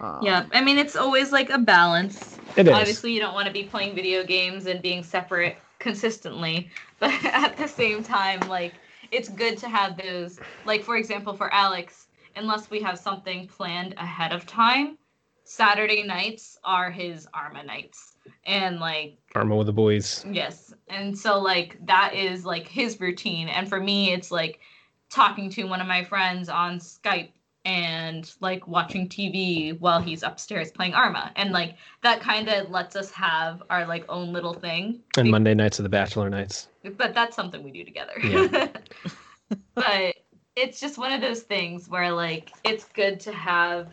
[SPEAKER 1] uh,
[SPEAKER 2] yeah i mean it's always like a balance.
[SPEAKER 3] It is.
[SPEAKER 2] Obviously you don't want to be playing video games and being separate consistently but at the same time like it's good to have those like for example for alex unless we have something planned ahead of time saturday nights are his arma nights. And like
[SPEAKER 3] arma with the boys.
[SPEAKER 2] Yes. And so like that is like his routine. And for me it's like talking to one of my friends on skype and like watching tv while he's upstairs playing arma. And like that kind of lets us have our like own little thing.
[SPEAKER 3] And monday nights are the bachelor nights.
[SPEAKER 2] But that's something we do together.
[SPEAKER 3] Yeah.
[SPEAKER 2] but it's just one of those things where like it's good to have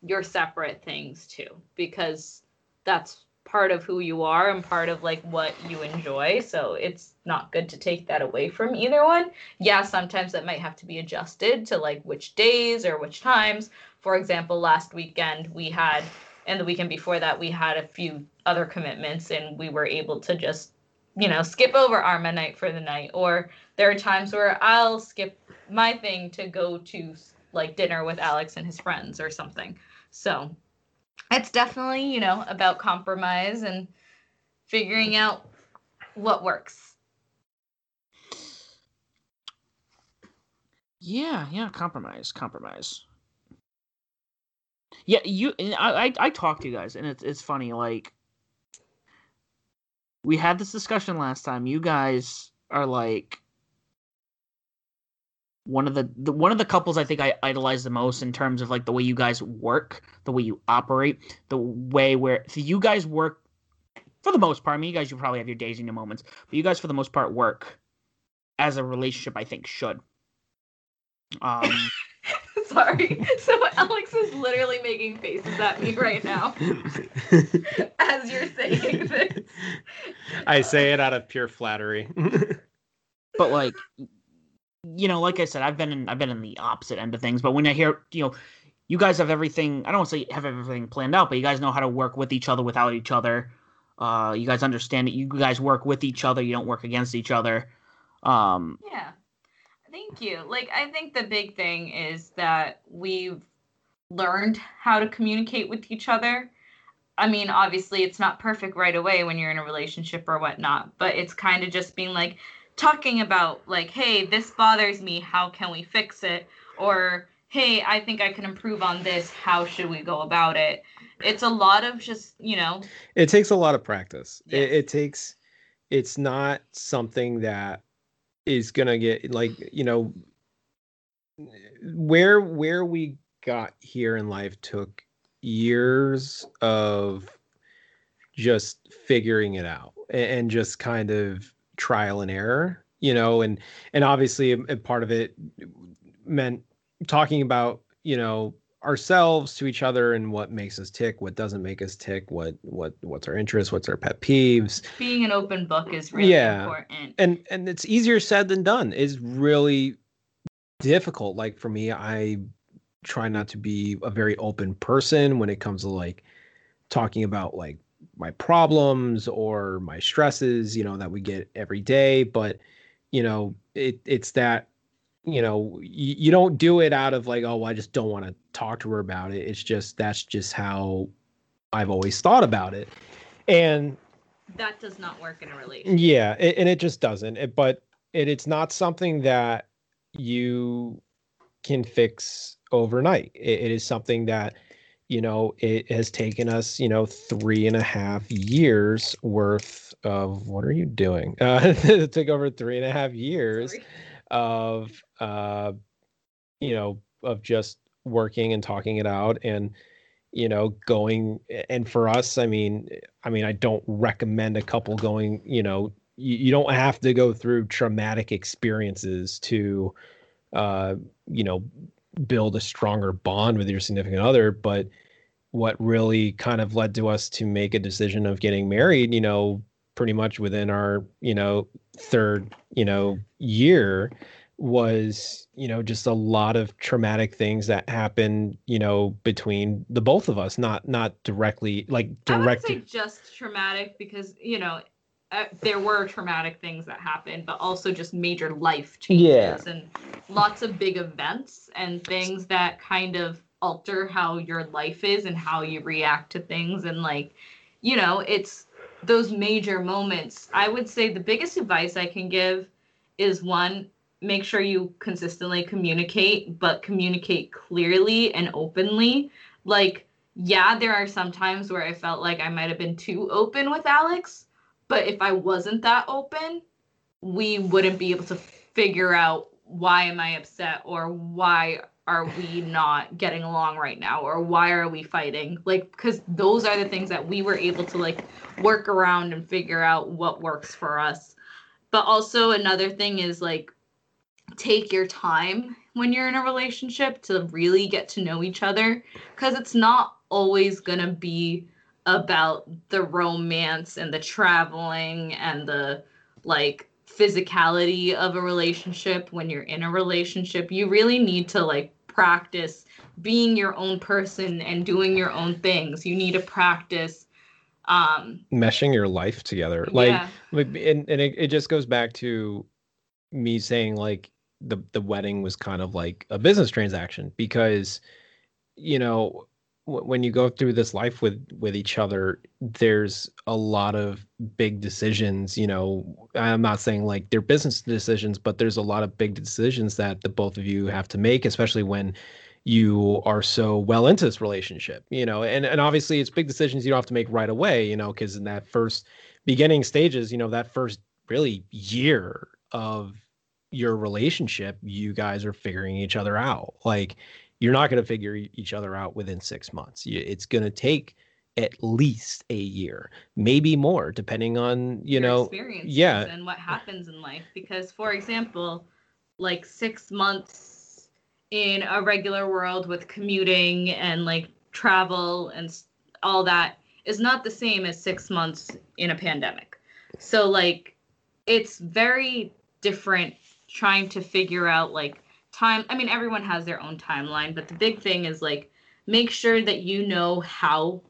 [SPEAKER 2] your separate things too because that's part of who you are and part of like what you enjoy. So it's not good to take that away from either one. Yeah sometimes that might have to be adjusted to like which days or which times. For example last weekend we had and the weekend before that we had a few other commitments and we were able to just you know skip over arma night for the night. Or there are times where i'll skip my thing to go to like dinner with alex and his friends or something. So it's definitely you know about compromise and figuring out what works
[SPEAKER 1] Yeah, yeah, compromise, compromise. Yeah, you. I, I, I talk to you guys, and it's it's funny. Like, we had this discussion last time. You guys are like one of the, the one of the couples I think I idolize the most in terms of like the way you guys work, the way you operate, the way where so you guys work for the most part. I mean, you guys you probably have your days and your moments, but you guys for the most part work as a relationship. I think should. Um.
[SPEAKER 2] sorry so alex is literally making faces at me right now as you're saying this
[SPEAKER 3] i say it out of pure flattery
[SPEAKER 1] but like you know, like I said, I've been in I've been in the opposite end of things, but when I hear, you know, you guys have everything. I don't want to say have everything planned out, but you guys know how to work with each other without each other. Uh, you guys understand it. You guys work with each other. You don't work against each other. Um,
[SPEAKER 2] yeah. Thank you. Like, I think the big thing is that we've learned how to communicate with each other. I mean, obviously, it's not perfect right away when you're in a relationship or whatnot, but it's kind of just being like talking about, like, hey, this bothers me. How can we fix it? Or, hey, I think I can improve on this. How should we go about it? It's a lot of just, you know.
[SPEAKER 3] It takes a lot of practice.
[SPEAKER 2] Yes.
[SPEAKER 3] It, it takes, it's not something that is gonna get like you know where where we got here in life took years of just figuring it out and just kind of trial and error you know and and obviously a, a part of it meant talking about you know ourselves to each other and what makes us tick what doesn't make us tick what what what's our interest what's our pet peeves
[SPEAKER 2] Being an open book is really
[SPEAKER 3] Yeah.
[SPEAKER 2] important.
[SPEAKER 3] and and it's easier said than done it's really difficult like for me i try not to be a very open person when it comes to like talking about like my problems or my stresses you know that we get every day but you know it it's that you know you, you don't do it out of like oh i just don't want to talk to her about it it's just that's just how i've always thought about it and
[SPEAKER 2] that does not work in a relationship.
[SPEAKER 3] yeah, it, and it just doesn't. It, but it, it's not something that you can fix overnight. It, it is something that you know it has taken us you know three and a half years worth of what are you doing? Uh, it took over three and a half years
[SPEAKER 2] Sorry.
[SPEAKER 3] of uh, you know of just working and talking it out and you know going and for us i mean i mean i don't recommend a couple going you know you, you don't have to go through traumatic experiences to uh you know build a stronger bond with your significant other but what really kind of led to us to make a decision of getting married you know pretty much within our you know third you know year was you know just a lot of traumatic things that happened you know between the both of us not not directly like
[SPEAKER 2] I wouldn't
[SPEAKER 3] direct
[SPEAKER 2] say just traumatic because you know uh, there were traumatic things that happened, but also just major life changes
[SPEAKER 3] Yeah.
[SPEAKER 2] and lots of big events and things that kind of alter how your life is and how you react to things and like you know it's those major moments. I would say the biggest advice I can give is one make sure you consistently communicate but communicate clearly and openly like yeah, there are some times where I felt like I might have been too open with Alex, but if I wasn't that open, we wouldn't be able to figure out why am I upset or why are we not getting along right now or why are we fighting? Like cuz those are the things that we were able to like work around and figure out what works for us. But also another thing is like take your time when you're in a relationship to really get to know each other because it's not always going to be about the romance and the traveling and the like physicality of a relationship. When you're in a relationship you really need to like practice being your own person and doing your own things. You need to practice um
[SPEAKER 3] meshing your life together. Like
[SPEAKER 2] yeah
[SPEAKER 3] like, and, and it, it just goes back to me saying like the the wedding was kind of like a business transaction because you know when you go through this life with with each other there's a lot of big decisions you know i'm not saying like they're business decisions but there's a lot of big decisions that the both of you have to make especially when you are so well into this relationship you know and and obviously it's big decisions you don't have to make right away you know because in that first beginning stages you know that first really year of your relationship you guys are figuring each other out. Like you're not going to figure each other out within six months. It's going to take at least a year maybe more depending on you
[SPEAKER 2] your
[SPEAKER 3] know yeah.
[SPEAKER 2] and what happens in life because for example like six months in a regular world with commuting and like travel and all that is not the same as six months in a pandemic. So like it's very different trying to figure out like time. I mean, everyone has their own timeline, but the big thing is like make sure that you know how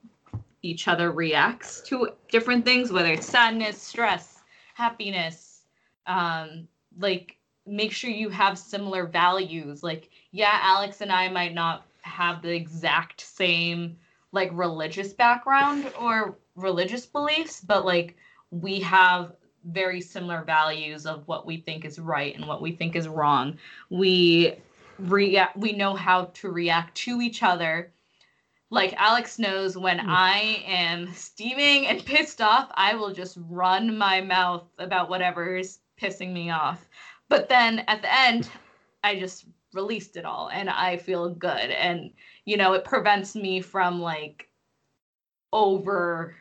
[SPEAKER 2] each other reacts to different things, whether it's sadness, stress, happiness. Um, like make sure you have similar values. Like, yeah, Alex and I might not have the exact same like religious background or religious beliefs, but like we have very similar values of what we think is right and what we think is wrong. We react we know how to react to each other. Like Alex knows when mm. I am steaming and pissed off, I will just run my mouth about whatever is pissing me off. But then at the end, I just released it all and I feel good. And, you know, it prevents me from like over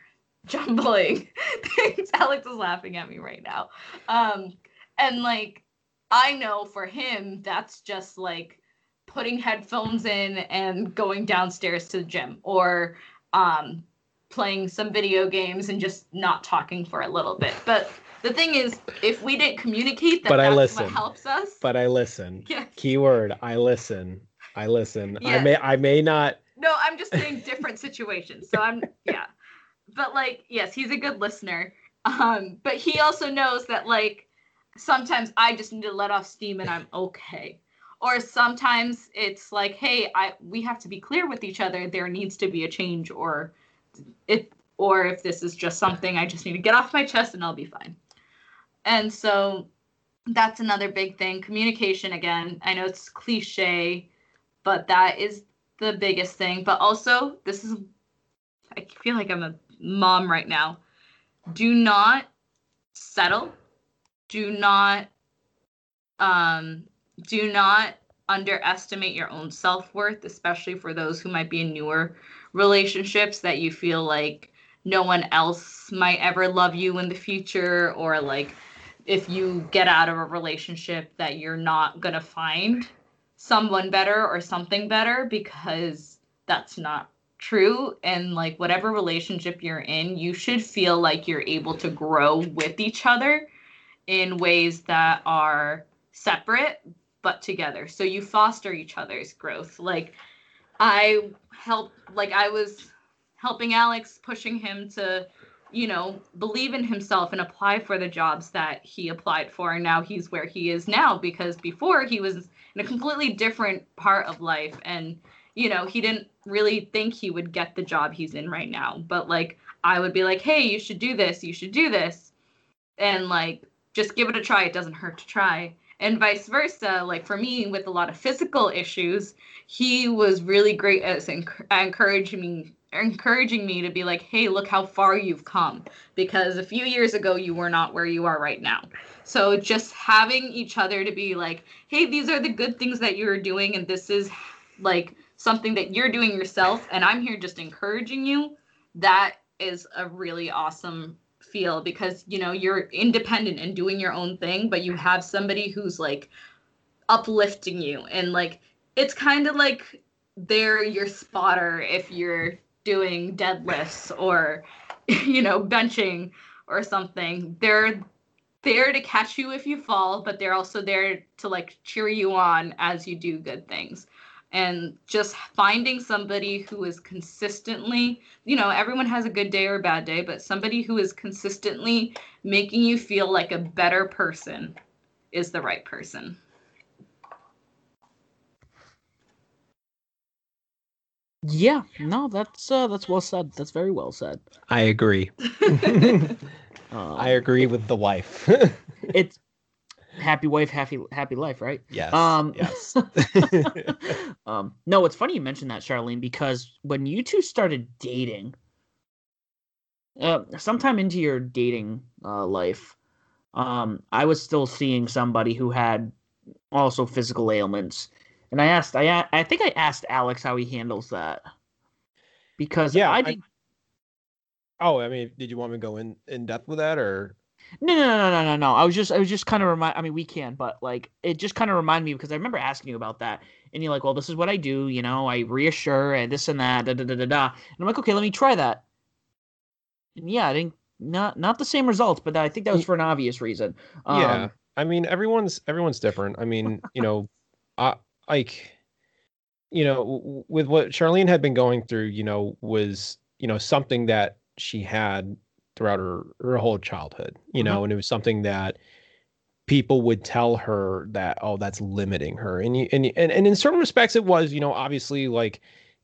[SPEAKER 2] jumbling things. Alex is laughing at me right now. Um, and like, I know for him, that's just like putting headphones in and going downstairs to the gym or um, playing some video games and just not talking for a little bit. But the thing is, if we didn't communicate that
[SPEAKER 3] but
[SPEAKER 2] that's
[SPEAKER 3] I listen.
[SPEAKER 2] what helps us.
[SPEAKER 3] But I listen.
[SPEAKER 2] Yeah.
[SPEAKER 3] Keyword, I listen. I listen.
[SPEAKER 2] Yeah.
[SPEAKER 3] I may I may not
[SPEAKER 2] No, I'm just saying different situations. So I'm yeah. But like, yes, he's a good listener. Um, but he also knows that like sometimes I just need to let off steam and I'm okay. Or sometimes it's like, hey, I we have to be clear with each other. There needs to be a change or it or if this is just something I just need to get off my chest and I'll be fine. And so that's another big thing. Communication again. I know it's cliche, but that is the biggest thing. But also, this is I feel like I'm a mom right now. Do not settle. Do not um do not underestimate your own self-worth, especially for those who might be in newer relationships that you feel like no one else might ever love you in the future or like if you get out of a relationship that you're not going to find someone better or something better because that's not true and like whatever relationship you're in you should feel like you're able to grow with each other in ways that are separate but together so you foster each other's growth like i help like i was helping alex pushing him to you know, believe in himself and apply for the jobs that he applied for. And now he's where he is now because before he was in a completely different part of life. And, you know, he didn't really think he would get the job he's in right now. But like, I would be like, hey, you should do this, you should do this. And like, just give it a try. It doesn't hurt to try. And vice versa. Like for me, with a lot of physical issues, he was really great at encouraging me encouraging me to be like, hey, look how far you've come. Because a few years ago, you were not where you are right now. So just having each other to be like, hey, these are the good things that you're doing, and this is like something that you're doing yourself, and I'm here just encouraging you. That is a really awesome feel because you know you're independent and doing your own thing but you have somebody who's like uplifting you and like it's kind of like they're your spotter if you're doing deadlifts or you know benching or something they're there to catch you if you fall but they're also there to like cheer you on as you do good things and just finding somebody who is consistently you know everyone has a good day or a bad day but somebody who is consistently making you feel like a better person is the right person
[SPEAKER 1] Yeah, no, that's uh, that's well said. That's very well said.
[SPEAKER 3] I agree.
[SPEAKER 1] Um,
[SPEAKER 3] I agree with the wife.
[SPEAKER 1] it's happy wife, happy happy life, right?
[SPEAKER 3] yes.
[SPEAKER 1] Um,
[SPEAKER 3] yes.
[SPEAKER 1] um, no, it's funny you mentioned that, Charlene, because when you two started dating, uh, sometime into your dating uh, life, um, I was still seeing somebody who had also physical ailments, and I asked, I I think I asked Alex how he handles that because
[SPEAKER 3] Yeah,
[SPEAKER 1] I
[SPEAKER 3] I-
[SPEAKER 1] did.
[SPEAKER 3] oh, I mean, did you want me to go in in depth with that or?
[SPEAKER 1] No, no, no, no, no, no. I was just, I was just kind of remind. I mean, we can, but like, it just kind of reminded me because I remember asking you about that, and you're like, "Well, this is what I do. You know, I reassure and this and that, da da da da da." And I'm like, "Okay, let me try that." And yeah, I think not not the same results, but I think that was for an obvious reason. Um,
[SPEAKER 3] yeah. I mean, everyone's everyone's different. I mean, you know, I like, you know, with what Charlene had been going through, you know, was you know something that she had throughout her her whole childhood, you know, and it was something that people would tell her that oh that's limiting her. And you, and and and in certain respects it was you know obviously like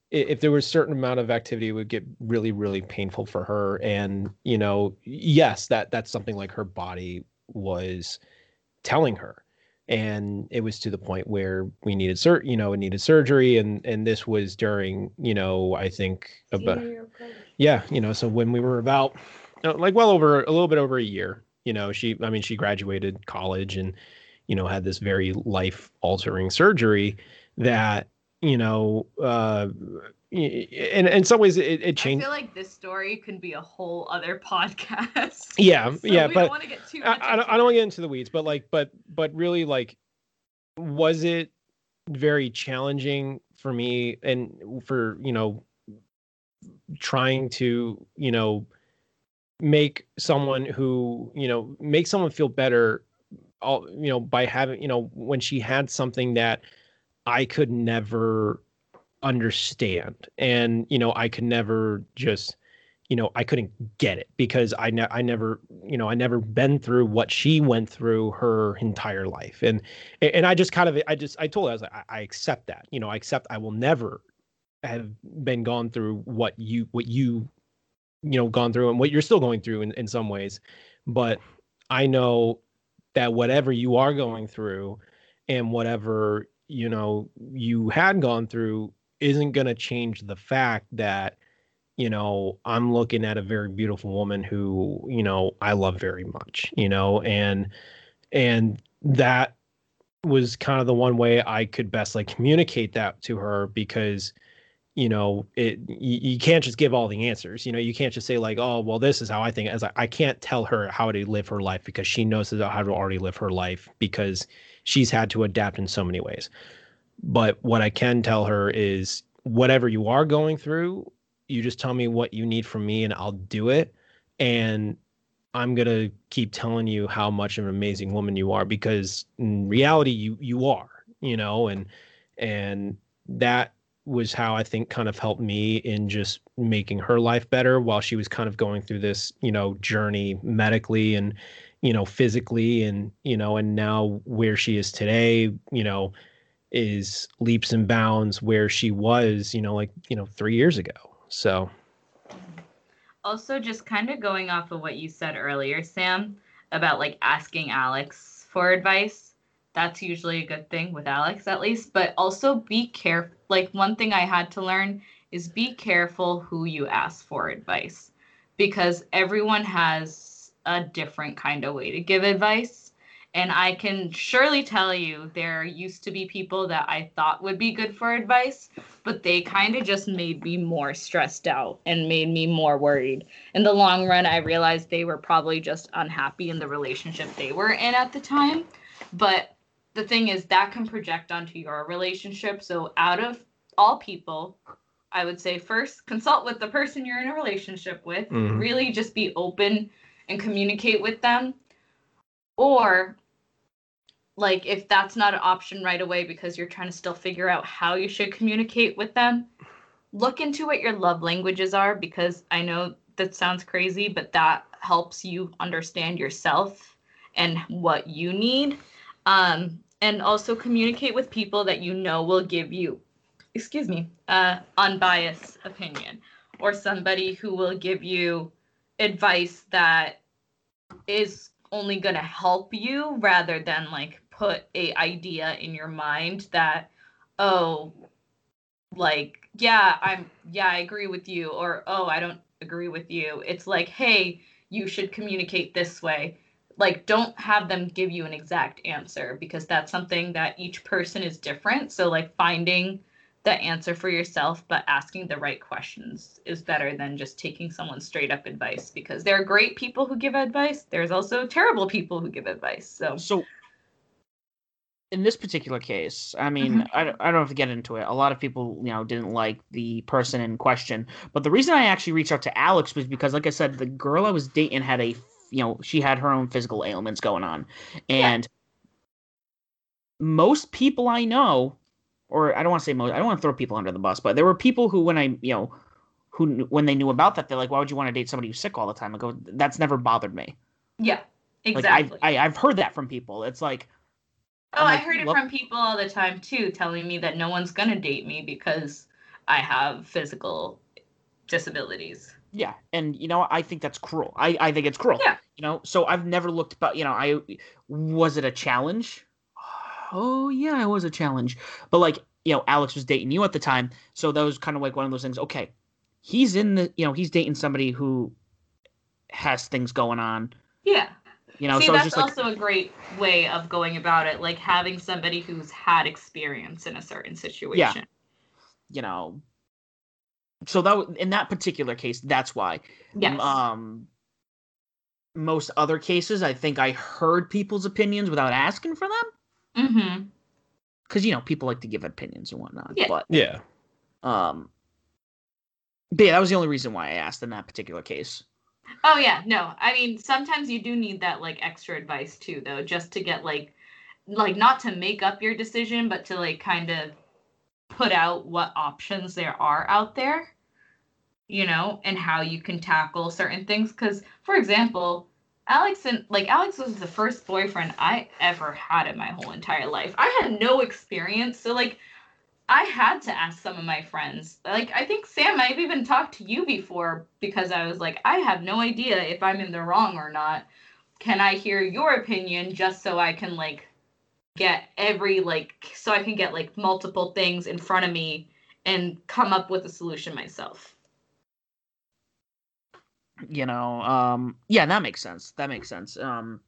[SPEAKER 3] if there was a certain amount of activity it would get really really painful for her. And you know yes that that's something like her body was telling her. And it was to the point where we needed sur- you know it needed surgery and and this was during you know i think about yeah you know so when we were about like well over a little bit over a year you know she i mean she graduated college and you know had this very life altering surgery that you know uh and in some ways it, it changed.
[SPEAKER 2] I feel like this story could be a whole other podcast.
[SPEAKER 3] yeah
[SPEAKER 2] So
[SPEAKER 3] yeah but
[SPEAKER 2] don't want to get too much
[SPEAKER 3] I, I don't, I don't want to get into the weeds, but like, but but really, like, was it very challenging for me and for you know trying to you know make someone who you know make someone feel better all you know by having you know when she had something that i could never understand and you know i could never just you know i couldn't get it because i ne- i never you know i never been through what she went through her entire life. And and i just kind of i just i told her i was like i, I accept that. You know i accept i will never have been gone through what you what you you know gone through and what you're still going through in, in some ways. But i know that whatever you are going through and whatever you know you had gone through isn't going to change the fact that you know i'm looking at a very beautiful woman who you know i love very much you know and and that was kind of the one way i could best like communicate that to her because you know it you, you can't just give all the answers you know you can't just say like oh well this is how i think as I, I can't tell her how to live her life because she knows how to already live her life because she's had to adapt in so many ways. But what i can tell her is whatever you are going through you just tell me what you need from me and i'll do it. And i'm going to keep telling you how much of an amazing woman you are because in reality you you are you know and and that was how I think kind of helped me in just making her life better while she was kind of going through this, you know, journey medically and, you know, physically and, you know, and now where she is today, you know, is leaps and bounds where she was, you know, like, you know, 3 years ago. So,
[SPEAKER 2] Also, just kind of going off of what you said earlier, Sam, about like asking Alex for advice. That's usually a good thing with Alex, at least. But also be careful. Like, one thing I had to learn is be careful who you ask for advice because everyone has a different kind of way to give advice. And I can surely tell you there used to be people that I thought would be good for advice, but they kind of just made me more stressed out and made me more worried. In the long run, I realized they were probably just unhappy in the relationship they were in at the time. But the thing is, that can project onto your relationship. So, out of all people, I would say first consult with the person you're in a relationship with.
[SPEAKER 3] Mhm.
[SPEAKER 2] Really just be open and communicate with them. Or like if that's not an option right away because you're trying to still figure out how you should communicate with them, look into what your love languages are because I know that sounds crazy, but that helps you understand yourself and what you need. Um, and also communicate with people that you know will give you, excuse me, uh, unbiased opinion or somebody who will give you advice that is only going to help you rather than like put a idea in your mind that oh like yeah i'm yeah i agree with you or oh i don't agree with you. It's like hey you should communicate this way like don't have them give you an exact answer because that's something that each person is different so like finding the answer for yourself but asking the right questions is better than just taking someone's straight up advice because there are great people who give advice there's also terrible people who give advice so
[SPEAKER 1] So, in this particular case, I mean, mm-hmm. I, don't- I don't have to get into it. A lot of people, you know, didn't like the person in question. But the reason I actually reached out to Alex was because, like I said, the girl I was dating had a, you know, she had her own physical ailments going on, and most people I know, or I don't want to say most, I don't want to throw people under the bus, but there were people who, when I, you know, who when they knew about that, they're like, "Why would you want to date somebody who's sick all the time?" I go, "That's never bothered me."
[SPEAKER 2] Yeah,
[SPEAKER 1] Like
[SPEAKER 2] exactly.
[SPEAKER 1] I've I, I've heard that from people. It's like,
[SPEAKER 2] oh,
[SPEAKER 1] I'm
[SPEAKER 2] I heard it
[SPEAKER 1] "Look-"
[SPEAKER 2] from people all the time too, telling me that no one's gonna date me because I have physical disabilities.
[SPEAKER 1] Yeah, and you know, I think that's cruel. I I think it's cruel.
[SPEAKER 2] Yeah.
[SPEAKER 1] You know, so I've never looked, but you know, I was it a challenge? Oh yeah, it was a challenge. But like, you know, Alex was dating you at the time, so that was kind of like one of those things. Okay, he's in the, you know, he's dating somebody who has things going on.
[SPEAKER 2] Yeah.
[SPEAKER 1] You know,
[SPEAKER 2] See,
[SPEAKER 1] so
[SPEAKER 2] that's
[SPEAKER 1] just like,
[SPEAKER 2] also a great way of going about it, like having somebody who's had experience in a certain situation. Yeah.
[SPEAKER 1] you know. So that w- in that particular case, that's why.
[SPEAKER 2] Yes.
[SPEAKER 1] Um, most other cases, I think I heard people's opinions without asking for them,
[SPEAKER 2] mm-hmm.
[SPEAKER 1] because you know people like to give opinions and whatnot.
[SPEAKER 2] Yeah.
[SPEAKER 1] But
[SPEAKER 3] Yeah.
[SPEAKER 1] um, but yeah, that was the only reason why I asked in that particular case.
[SPEAKER 2] Oh yeah, no. I mean, sometimes you do need that like extra advice too, though, just to get like, like not to make up your decision, but to like kind of put out what options there are out there, you know, and how you can tackle certain things. Because, for example, Alex and like Alex was the first boyfriend I ever had in my whole entire life. I had no experience, so like. I had to ask some of my friends. Like I think Sam, I've even talked to you before because I was like, I have no idea if I'm in the wrong or not. Can I hear your opinion just so I can like get every like so I can get like multiple things in front of me and come up with a solution myself.
[SPEAKER 1] You know, um, yeah, that makes sense. That makes sense. Um,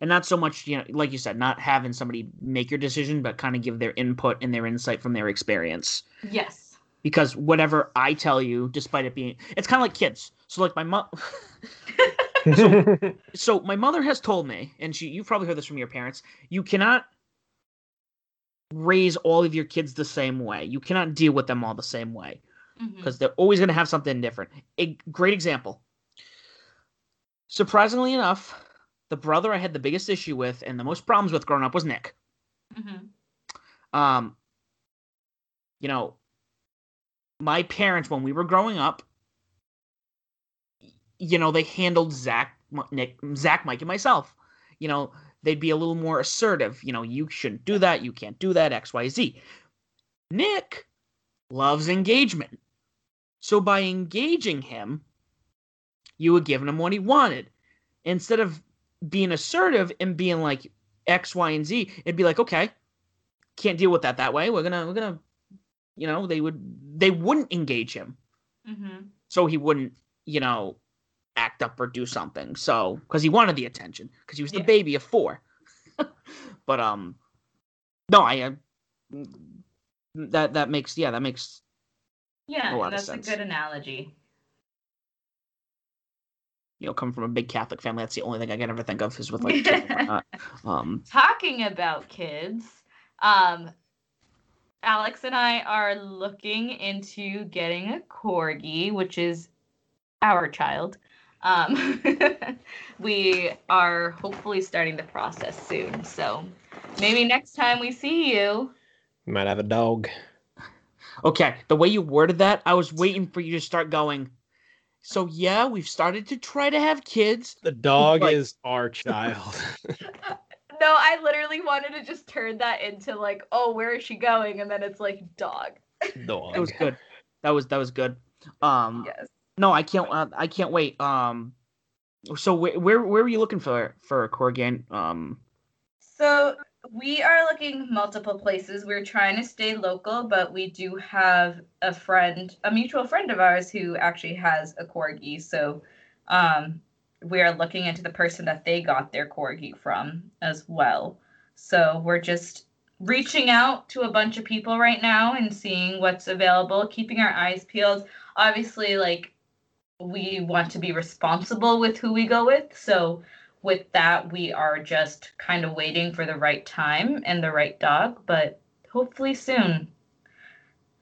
[SPEAKER 1] and not so much, you know, like you said, not having somebody make your decision, but kind of give their input and their insight from their experience.
[SPEAKER 2] Yes.
[SPEAKER 1] because whatever I tell you, despite it being, it's kind of like kids. So like my mom, so my mother has told me, and she, you've probably heard this from your parents, you cannot raise all of your kids the same way. You cannot deal with them all the same way because they're always going to have something different. A great example. Surprisingly enough, the brother I had the biggest issue with and the most problems with growing up was Nick.
[SPEAKER 2] Mhm.
[SPEAKER 1] um you know my parents when we were growing up you know they handled zach nick zach mike and myself. You know they'd be a little more assertive. You know you shouldn't do that you can't do that xyz nick loves engagement. So by engaging him you were giving him what he wanted. Instead of being assertive and being like x y and z it'd be like okay can't deal with that that way. We're gonna we're gonna you know they would they wouldn't engage him.
[SPEAKER 2] Mhm.
[SPEAKER 1] so he wouldn't you know act up or do something so because he wanted the attention because he was the
[SPEAKER 2] Yeah.
[SPEAKER 1] baby of four but um no i uh, that that makes yeah that makes
[SPEAKER 2] Yeah,
[SPEAKER 1] A lot of
[SPEAKER 2] that's a good analogy.
[SPEAKER 1] you know coming from a big catholic family that's the only thing i can ever think of is with like kids and whatnot. um
[SPEAKER 2] Talking about kids, um, Alex and I are looking into getting a corgi, which is our child. Um, we are hopefully starting the process soon. So maybe next time we see you,
[SPEAKER 3] Might have a dog.
[SPEAKER 1] okay the way you worded that i was waiting for you to start going so yeah we've started to try to have kids
[SPEAKER 3] The dog
[SPEAKER 1] Like-
[SPEAKER 3] is our child.
[SPEAKER 2] No, I literally wanted to just turn that into like, oh, where is she going? And then it's like dog.
[SPEAKER 3] dog.
[SPEAKER 1] That was good. That was that was good. Um,
[SPEAKER 2] Yes.
[SPEAKER 1] No, I can't. Uh, I can't wait. Um, so where where where were you looking for for a corgi? Um,
[SPEAKER 2] So we are looking multiple places. We're trying to stay local, but we do have a friend, a mutual friend of ours who actually has a corgi. So um, we are looking into the person that they got their corgi from as well. So we're just reaching out to a bunch of people right now and seeing what's available, keeping our eyes peeled. Obviously, like we want to be responsible with who we go with. So with that, we are just kind of waiting for the right time and the right dog, but hopefully soon.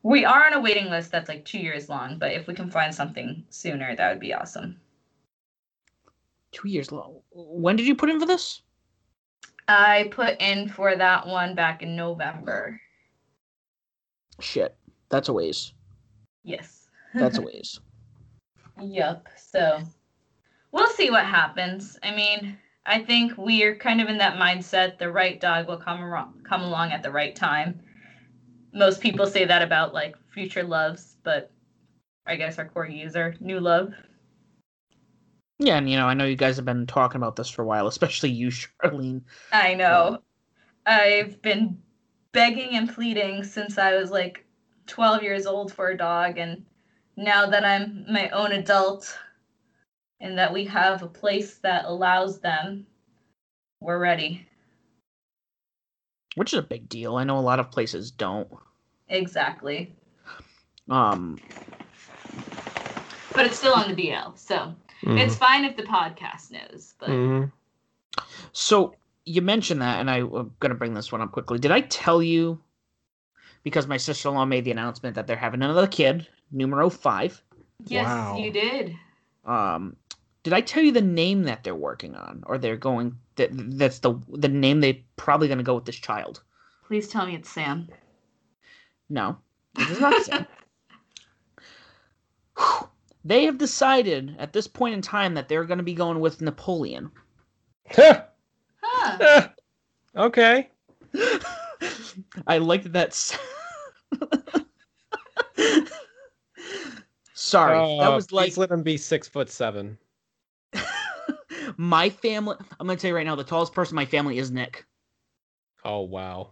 [SPEAKER 2] We are on a waiting list that's like two years long, but if we can find something sooner, that would be awesome.
[SPEAKER 1] two years long. When did you put in for this?
[SPEAKER 2] I put in for that one back in November.
[SPEAKER 1] Shit, that's a ways.
[SPEAKER 2] Yes.
[SPEAKER 1] That's a ways.
[SPEAKER 2] Yep. So we'll see what happens. I mean, I think we're kind of in that mindset. The right dog will come come along at the right time. Most people say that about like future loves, but I guess our core our new love.
[SPEAKER 1] Yeah, and you know, I know you guys have been talking about this for a while, especially you, Charlene.
[SPEAKER 2] I know. I've been begging and pleading since I was like 12 years old for a dog, and now that I'm my own adult and that we have a place that allows them, we're ready.
[SPEAKER 1] Which is a big deal. I know a lot of places don't.
[SPEAKER 2] Exactly.
[SPEAKER 1] Um,
[SPEAKER 2] But it's still on the BL, so it's fine if the podcast knows. But
[SPEAKER 3] Mhm.
[SPEAKER 1] so you mentioned that, and I, I'm gonna bring this one up quickly. Did I tell you? Because my sister-in-law made the announcement that they're having another kid, numero five.
[SPEAKER 2] yes,
[SPEAKER 3] Wow.
[SPEAKER 2] you did.
[SPEAKER 1] Um, did I tell you the name that they're working on, or they're going? That that's the the name they're probably gonna go with this child.
[SPEAKER 2] Please tell me it's Sam.
[SPEAKER 1] No, it is not Sam. they have decided at this point in time that they're going to be going with Napoleon.
[SPEAKER 2] Huh. huh.
[SPEAKER 3] okay.
[SPEAKER 1] I liked that. s- Sorry, that
[SPEAKER 3] Uh,
[SPEAKER 1] was like
[SPEAKER 3] let him be six foot seven.
[SPEAKER 1] my family. I'm going to tell you right now, the tallest person in my family is Nick.
[SPEAKER 3] Oh wow.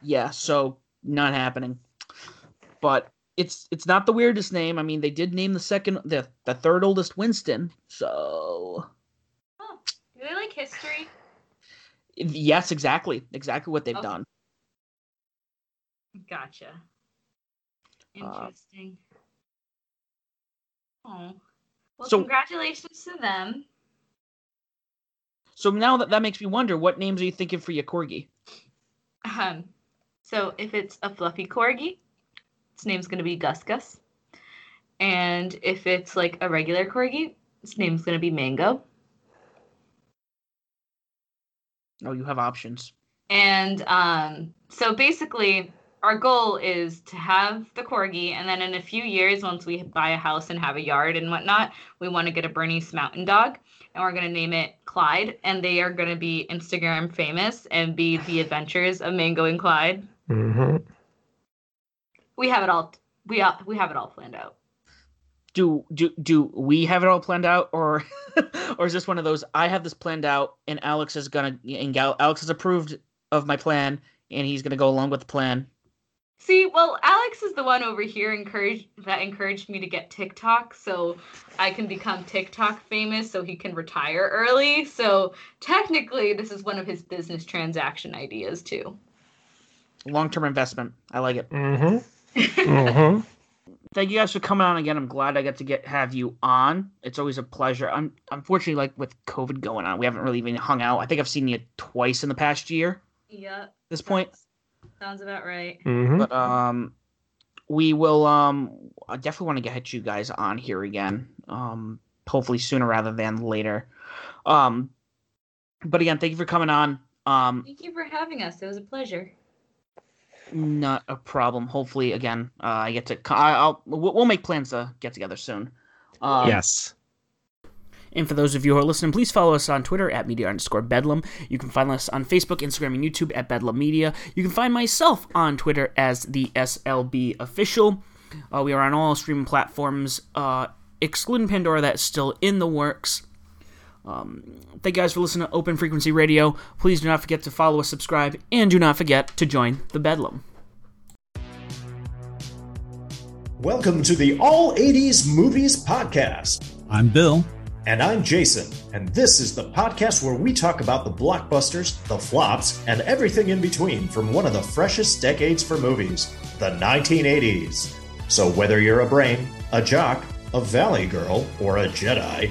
[SPEAKER 1] Yeah, so not happening. But it's it's not the weirdest name. I mean, they did name the second, the the third oldest Winston. So
[SPEAKER 2] Do they like history?
[SPEAKER 1] Yes, exactly, exactly what they've
[SPEAKER 2] Okay.
[SPEAKER 1] done.
[SPEAKER 2] Gotcha. Interesting. oh. Well,
[SPEAKER 1] So-
[SPEAKER 2] congratulations to them.
[SPEAKER 1] So now that that makes me wonder, what names are you thinking for your corgi?
[SPEAKER 2] Um, so if it's a fluffy corgi, its name's gonna be Gus Gus. And if it's like a regular corgi, its name's gonna be Mango.
[SPEAKER 1] Oh, you have options.
[SPEAKER 2] And um, so basically, our goal is to have the corgi, and then in a few years, once we buy a house and have a yard and whatnot, we want to get a Bernese Mountain Dog, and we're going to name it Clyde, and they are going to be Instagram famous and be the adventures of Mango and Clyde.
[SPEAKER 3] Mm-hmm.
[SPEAKER 2] We have it all. We all, we have it all planned out.
[SPEAKER 1] Do do do we have it all planned out, or or is this one of those? I have this planned out, and Alex is gonna and Gal, Alex has approved of my plan, and he's gonna go along with the plan.
[SPEAKER 2] See, well, Alex is the one over here encouraged that encouraged me to get TikTok so I can become TikTok famous so he can retire early. So technically this is one of his business transaction ideas too.
[SPEAKER 1] Long term investment. I like it.
[SPEAKER 3] Mm-hmm. Mm-hmm.
[SPEAKER 1] Thank you guys for coming on again. I'm glad I got to get have you on. It's always a pleasure. I'm unfortunately like with COVID going on, we haven't really even hung out. I think I've seen you twice in the past year.
[SPEAKER 2] yeah.
[SPEAKER 1] This point,
[SPEAKER 2] Sounds about right.
[SPEAKER 3] Mm-hmm.
[SPEAKER 1] but um, we will um, I definitely want to get you guys on here again. Um, hopefully sooner rather than later. Um, but again, thank you for coming on. Um,
[SPEAKER 2] Thank you for having us. It was a pleasure.
[SPEAKER 1] Not a problem. Hopefully, again, uh, I get to. I'll we'll we'll make plans to get together soon. Um,
[SPEAKER 3] yes.
[SPEAKER 1] And for those of you who are listening, please follow us on Twitter at media underscore bedlam. You can find us on Facebook, Instagram, and YouTube at bedlam media. You can find myself on Twitter as the SLB official. Uh, we are on all streaming platforms, uh, excluding Pandora, that's still in the works. Um, thank you guys for listening to Open Frequency Radio. Please do not forget to follow us, subscribe, and do not forget to join the Bedlam.
[SPEAKER 4] Welcome to the All 80s Movies Podcast.
[SPEAKER 5] I'm Bill.
[SPEAKER 4] And I'm Jason. And this is the podcast where we talk about the blockbusters, the flops, and everything in between from one of the freshest decades for movies, the 1980s. So whether you're a brain, a jock, a valley girl, or a Jedi,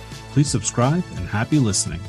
[SPEAKER 5] Please subscribe and happy listening.